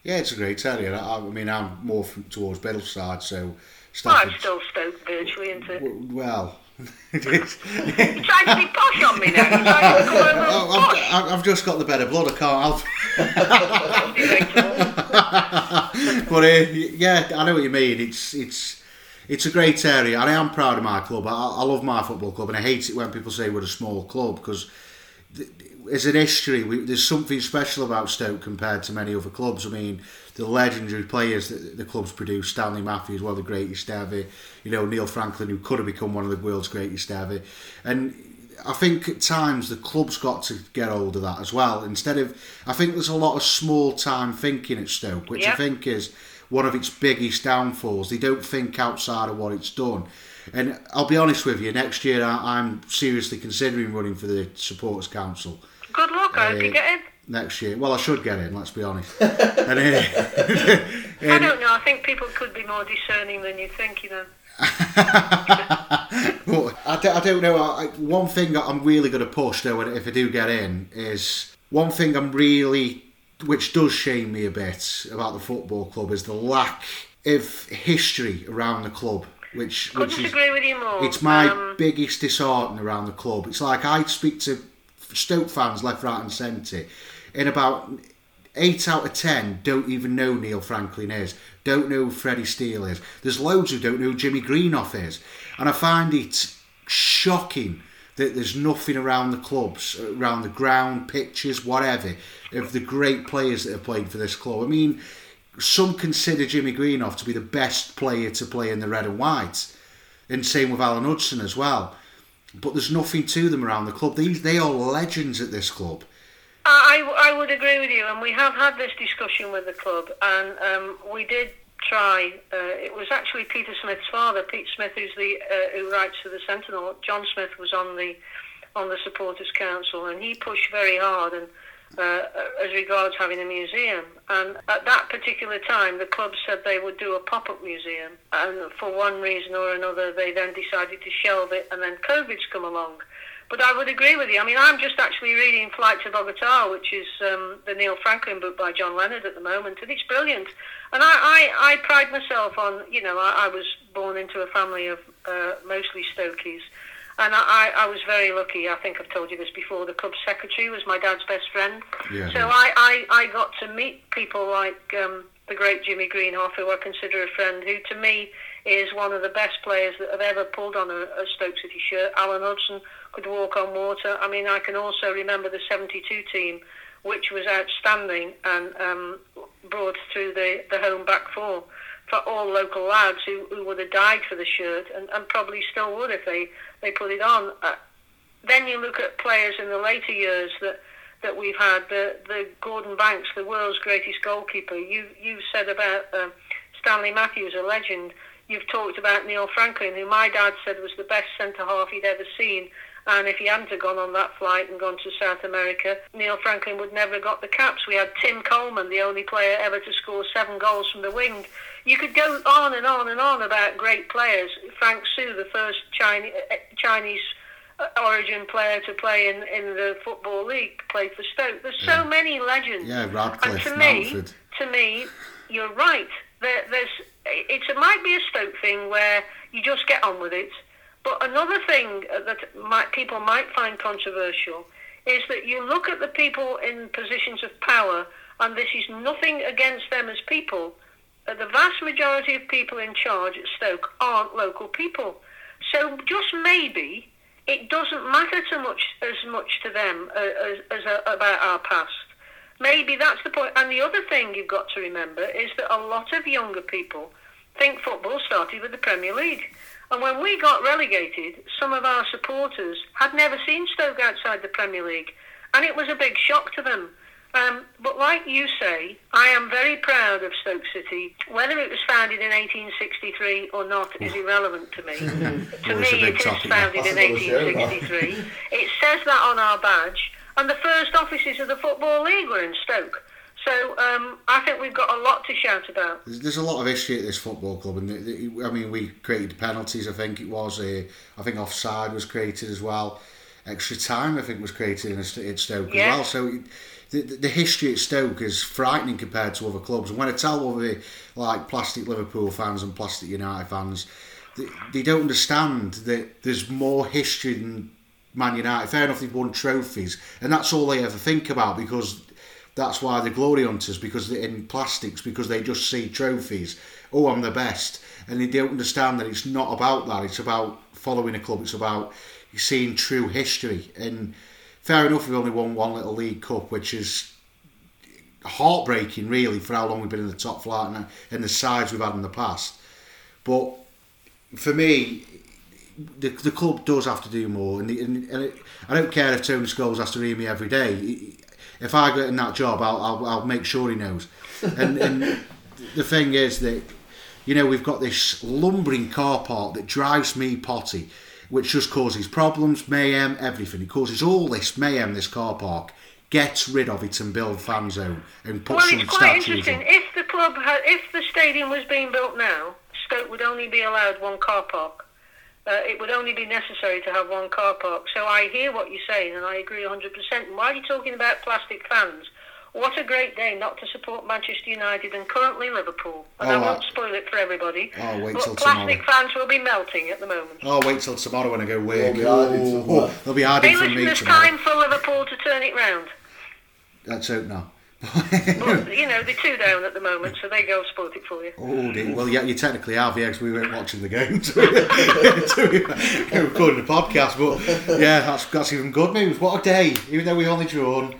Yeah, it's a great area. I, I mean, I'm more from, towards Biddleside, so Stafford. Well, I'm still Stoke virtually, isn't it? Well. You're trying to be posh on me now. oh, I've, I've, just got the better blood. I can't help. but uh, yeah, I know what you mean. It's it's it's a great area, and I am proud of my club. I, I love my football club, and I hate it when people say we're a small club because as an history, we, there's something special about Stoke compared to many other clubs. I mean, the legendary players that the club's produced, Stanley Matthews, one of the greatest ever, you know, Neil Franklin, who could have become one of the world's greatest ever. And I think at times the club's got to get hold of that as well. Instead of, I think there's a lot of small time thinking at Stoke, which I think is one of its biggest downfalls. They don't think outside of what it's done. And I'll be honest with you, next year I, am seriously considering running for the Supporters Council. Good luck, I hope you uh, get in. Next year. Well, I should get in, let's be honest. and, uh, I don't know, I think people could be more discerning than you think, you know. well, I, I don't know. I, one thing I'm really going to push, though, if I do get in, is one thing I'm really, which does shame me a bit about the football club, is the lack of history around the club which couldn't which is, agree with you more. It's my um, biggest disheartening around the club. It's like I speak to Stoke fans left, right, and centre, in about eight out of ten don't even know Neil Franklin is, don't know who Freddie Steele is. There's loads who don't know who Jimmy Greenhoff is, and I find it shocking that there's nothing around the clubs, around the ground, pitches, whatever, of the great players that have played for this club. I mean, some consider Jimmy Greenhoff to be the best player to play in the red and white, and same with Alan Hudson as well. But there's nothing to them around the club. These they are legends at this club. I, I would agree with you, and we have had this discussion with the club, and um, we did try. Uh, it was actually Peter Smith's father, Pete Smith, who's the uh, who writes for the Sentinel. John Smith was on the on the supporters council, and he pushed very hard and uh, as regards having a museum. And at that particular time, the club said they would do a pop-up museum. And for one reason or another, they then decided to shelve it, and then COVID's come along. But I would agree with you. I mean, I'm just actually reading Flight to Bogota, which is um, the Neil Franklin book by John Leonard at the moment, and it's brilliant. And I, I, I pride myself on, you know, I, I was born into a family of uh, mostly Stokies. And I, I was very lucky. I think I've told you this before. The club secretary was my dad's best friend. Yeah. So I, I, I got to meet people like um, the great Jimmy Greenhoff, who I consider a friend, who to me is one of the best players that have ever pulled on a, a Stoke City shirt. Alan Hudson could walk on water. I mean, I can also remember the 72 team, which was outstanding and um, brought through the, the home back four for all local lads who, who would have died for the shirt and, and probably still would if they, they put it on. Uh, then you look at players in the later years that that we've had, the, the Gordon Banks, the world's greatest goalkeeper. You you've said about uh, Stanley Matthews, a legend. You've talked about Neil Franklin, who my dad said was the best centre half he'd ever seen. And if he hadn't have gone on that flight and gone to South America, Neil Franklin would never have got the caps. We had Tim Coleman, the only player ever to score seven goals from the wing. You could go on and on and on about great players. Frank Soo, the first Chinese, Chinese uh, origin player to play in, in the Football League, played for Stoke. There's yeah. so many legends. Yeah, Radcliffe, and to me, to me, you're right. There, there's it might be a Stoke thing where you just get on with it but another thing that might, people might find controversial is that you look at the people in positions of power, and this is nothing against them as people. Uh, the vast majority of people in charge at Stoke aren't local people. So just maybe it doesn't matter so much as much to them uh, as, as uh, about our past. Maybe that's the point. And the other thing you've got to remember is that a lot of younger people think football started with the Premier League. And when we got relegated, some of our supporters had never seen Stoke outside the Premier League, and it was a big shock to them. Um, but like you say, I am very proud of Stoke City. Whether it was founded in 1863 or not is irrelevant to me. to Well, me, it's a big it is topic, founded in another show, that. 1863. it says that on our badge, and the first offices of the Football League were in Stoke. So um, I think we've got a lot to shout about. There's, there's a lot of history at this football club, and the, the, I mean, we created penalties. I think it was. Uh, I think offside was created as well. Extra time, I think, was created in, St- at Stoke Yeah. as well. So it, the, the the history at Stoke is frightening compared to other clubs. And when I tell other like plastic Liverpool fans and plastic United fans, they, they don't understand that there's more history than Man United. Fair enough, they've won trophies, and that's all they ever think about because that's why they're glory hunters because they're in plastics because they just see trophies. Oh, I'm the best, and they don't understand that it's not about that. It's about following a club. It's about seeing true history. And fair enough, we've only won one little League Cup, which is heartbreaking, really, for how long we've been in the top flight and, and the sides we've had in the past. But for me, the, the club does have to do more, and, the, and, and it, I don't care if Tony Scholes has to read me every day. If I get in that job, I'll, I'll, I'll make sure he knows. And, and the thing is that you know we've got this lumbering car park that drives me potty, which just causes problems, mayhem, everything. It causes all this mayhem. This car park. Get rid of it and build fan zone and put Well, some it's quite statues interesting. up. If the club had, if the stadium was being built now, Stoke would only be allowed one car park. Uh, it would only be necessary to have one car park. So I hear what you're saying, and I agree 100%. And while you're talking about plastic fans, what a great day not to support Manchester United and currently Liverpool. And Oh, I won't spoil it for everybody. Oh, wait but till plastic tomorrow. fans will be melting at the moment. Oh, wait till tomorrow when I go work. They'll be hiding Oh, somewhere. they'll be hiding Hey, from me there's tomorrow. time for Liverpool to turn it round. Let's hope not. But, you know, they're two down at the moment, so they go sport it for you. Oh, dear. well, yeah, you technically have, yeah, 'cause we weren't watching the game. So we're recording a podcast, but yeah, that's that's even good news. What a day! Even though we only drawn,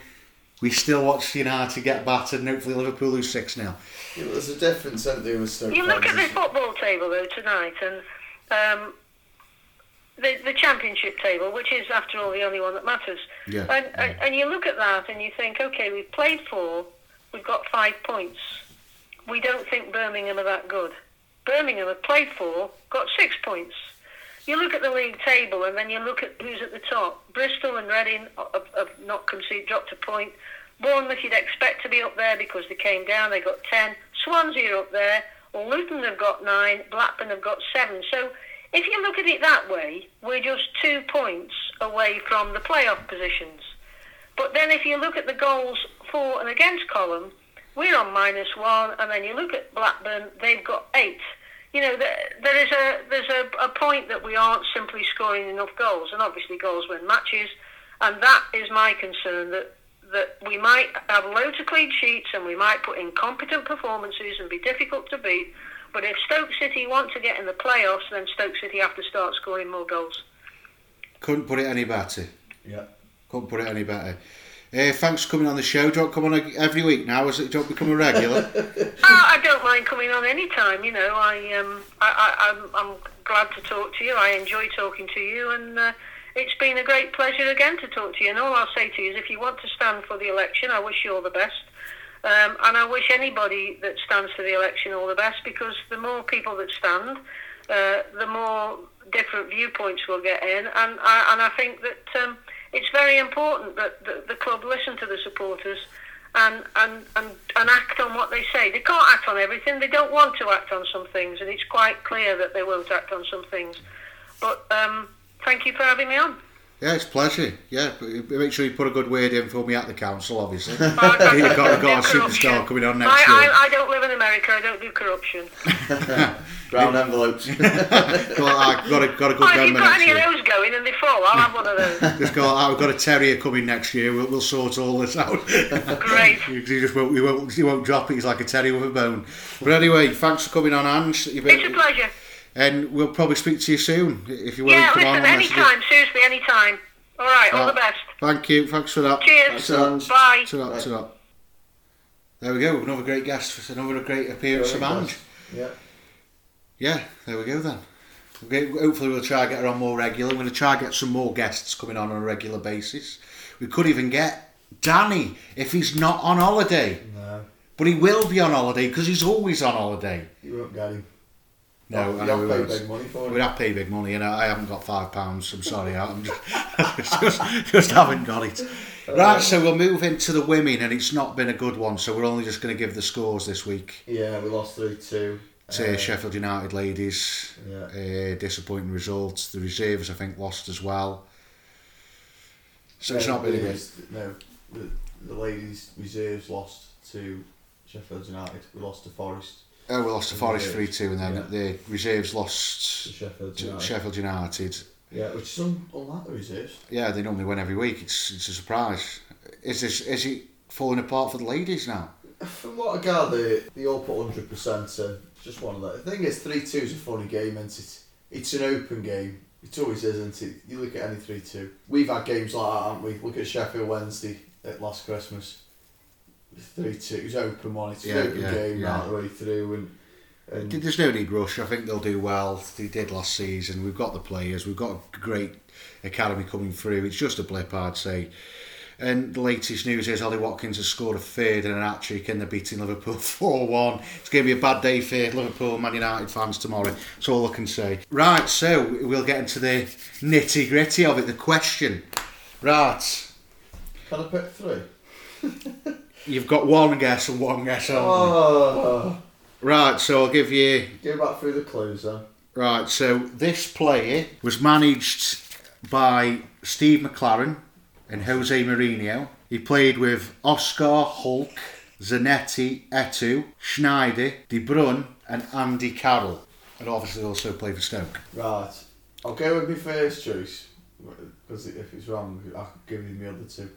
we still watched United get battered, and hopefully Liverpool lose six now. Yeah, but there's a difference, isn't there, with Stoke You look at the football table though tonight, and um, the the championship table, which is after all the only one that matters. Yeah, And, yeah. and and you look at that and you think, okay, we've played four, we've got five points. We don't think Birmingham are that good. Birmingham have played four, got six points. You look at the league table and then you look at who's at the top. Bristol and Reading have, have not conceded, dropped a point. Bournemouth you'd expect to be up there because they came down, they got 10. Swansea are up there. Luton have got 9. Blackburn have got 7. So if you look at it that way, we're just two points away from the playoff positions. But then if you look at the goals for and against column, we're on minus one, and then you look at Blackburn, they've got eight. You know, there, is a there's a, a point that we aren't simply scoring enough goals, and obviously goals win matches, and that is my concern that that we might have loads of clean sheets and we might put in competent performances and be difficult to beat. But if Stoke City want to get in the playoffs, then Stoke City have to start scoring more goals. Couldn't put it any better. Yeah. Couldn't put it any better. Uh, thanks for coming on the show. Do you want to come on every week now? Is it, do you want to become a regular? Oh, I don't mind coming on any time. You know, I um, I, I, I'm, I'm glad to talk to you. I enjoy talking to you, and uh, it's been a great pleasure again to talk to you. And all I'll say to you is, if you want to stand for the election, I wish you all the best. Um, and I wish anybody that stands for the election all the best, because the more people that stand, uh, the more different viewpoints we'll get in. And I, and I think that um, it's very important that the, the club listen to the supporters and, and, and, and act on what they say. They can't act on everything. They don't want to act on some things, and it's quite clear that they won't act on some things. But um, thank you for having me on. Yeah, it's a pleasure. Yeah, make sure you put a good word in for me at the council, obviously. I- I You've don't got, got a superstar coming on next I, year. I, I don't live in America. I don't do corruption. Brown envelopes. Well, I've got a, got a good Oh, if you've got next any of those going and they fall, I'll have one of those. Just got, I've oh, got a terrier coming next year. We'll, we'll sort all this out. Great. he just won't, he won't, he won't drop it. He's like a terrier with a bone. But anyway, thanks for coming on, Ange. You've been- It's a pleasure. And we'll probably speak to you soon if you're willing Yeah, to come on. listen, and message us. anytime, seriously, anytime. All right, all Right. the best. Thank you. Thanks for that. Cheers. Thanks, Bye. To that, to that. There we go. Another great guest. Another great appearance from Ange. Yeah. Yeah, there we go then. Okay, hopefully we'll try and get her on more regular. We're going to try and get some more guests coming on on a regular basis. We could even get Danny if he's not on holiday. No, But he will be on holiday because he's always on holiday. you won't get him. No, I have we to pay big money for it. We'd have pay big money and I I haven't got five pounds. I'm sorry, I'm just, just, just haven't got it. Right, so we'll move into the women and it's not been a good one, so we're only just going to give the scores this week. Yeah, we lost three two. to Sheffield United ladies. Yeah. Uh, disappointing results. The reserves, I think, lost as well. So it's not really good. No, the, the ladies' reserves lost to Sheffield United. We lost to Forest. Oh, we lost to Forest 3 2, and then Yeah. the reserves lost Sheffield to United. Sheffield United. Yeah, which is un- unlike the reserves. Yeah, they normally win every week. It's it's a surprise. Is this is it falling apart for the ladies now? From what I gather, they all put hundred percent in. It's just one of that. The thing is, three two is a funny game, isn't it? It's an open game. It always is, isn't it? You look at any three two. We've had games like that, haven't we? Look at Sheffield Wednesday at last Christmas. Three two. It was open one. It's Yeah, an open yeah, game yeah. right the way through, and and There's no need rush. I think they'll do well. They did last season. We've got the players. We've got a great academy coming through. It's just a blip, I'd say. And the latest news is Ollie Watkins has scored a third and an hat trick and they're beating Liverpool 4 1. It's going to be a bad day for Liverpool Man United fans tomorrow. That's all I can say. Right, so we'll get into the nitty gritty of it, the question. Right, can I pick three? you've got one guess and one guess only. Oh, Right, so I'll give you go back through the clues then. Right, so this player was managed by Steve McClaren and Jose Mourinho. He played with Oscar Hulk, Zanetti, Eto'o, Sneijder, De Bruyne, and Andy Carroll. And obviously also played for Stoke. Right, I'll go with my first choice because if it's wrong, I can give you the other two.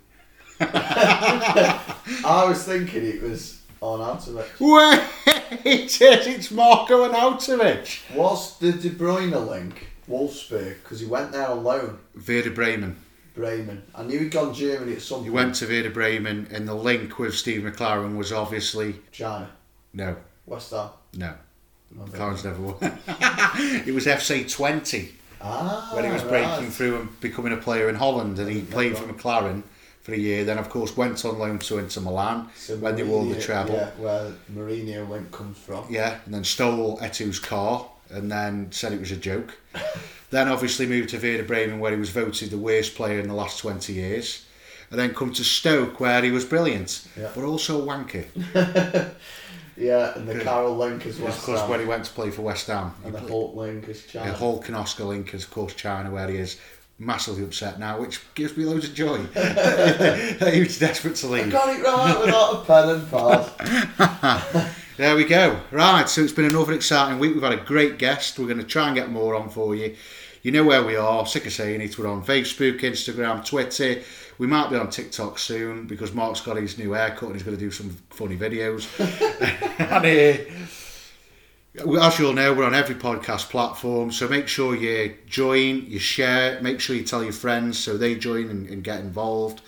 I was thinking it was Arnautovic. Wait, it says it's Marko and Arnautovic. Was the De Bruyne link Wolfsburg because he went there on loan? Werder Bremen. Bremen. I knew he'd gone Germany at some He point. went to Werder Bremen, and the link with Steve McClaren was obviously China, no, West Ham. no. McClaren's never won. it was FC Twente. Ah, when he was breaking right. through and becoming a player in Holland, and he played for McLaren for a year. Then, of course, went on loan to Inter Milan So when they won the Mourinho- treble. Yeah, where Mourinho went comes from. Yeah, and then stole Eto'o's car and then said it was a joke. then obviously moved to Werder Bremen where he was voted the worst player in the last 20 years. And then come to Stoke where he was brilliant, Yeah. but also a wanker. Yeah, and the Carroll link is Of course, Ham. when he went to play for West Ham. and the Hulk link is China. Yeah, Hulk and Oscar Link is, of course, China, where he is massively upset now, which gives me loads of joy. he was desperate to I leave. got it right without a pen and pad. There we go. Right, so it's been another exciting week. We've had a great guest. We're going to try and get more on for you. You know where we are. Sick of saying it. We're on Facebook, Instagram, Twitter. We might be on TikTok soon because Mark's got his new haircut and he's going to do some funny videos. and uh, as you'll know, we're on every podcast platform. So make sure you join, you share, make sure you tell your friends so they join and, and get involved.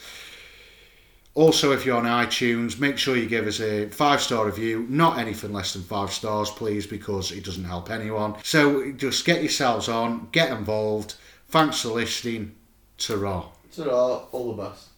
Also, if you're on iTunes, make sure you give us a five star review. Not anything less than five stars, please, because it doesn't help anyone. So just get yourselves on, get involved. Thanks for listening. Ta-ra. Ta-ra, all the best.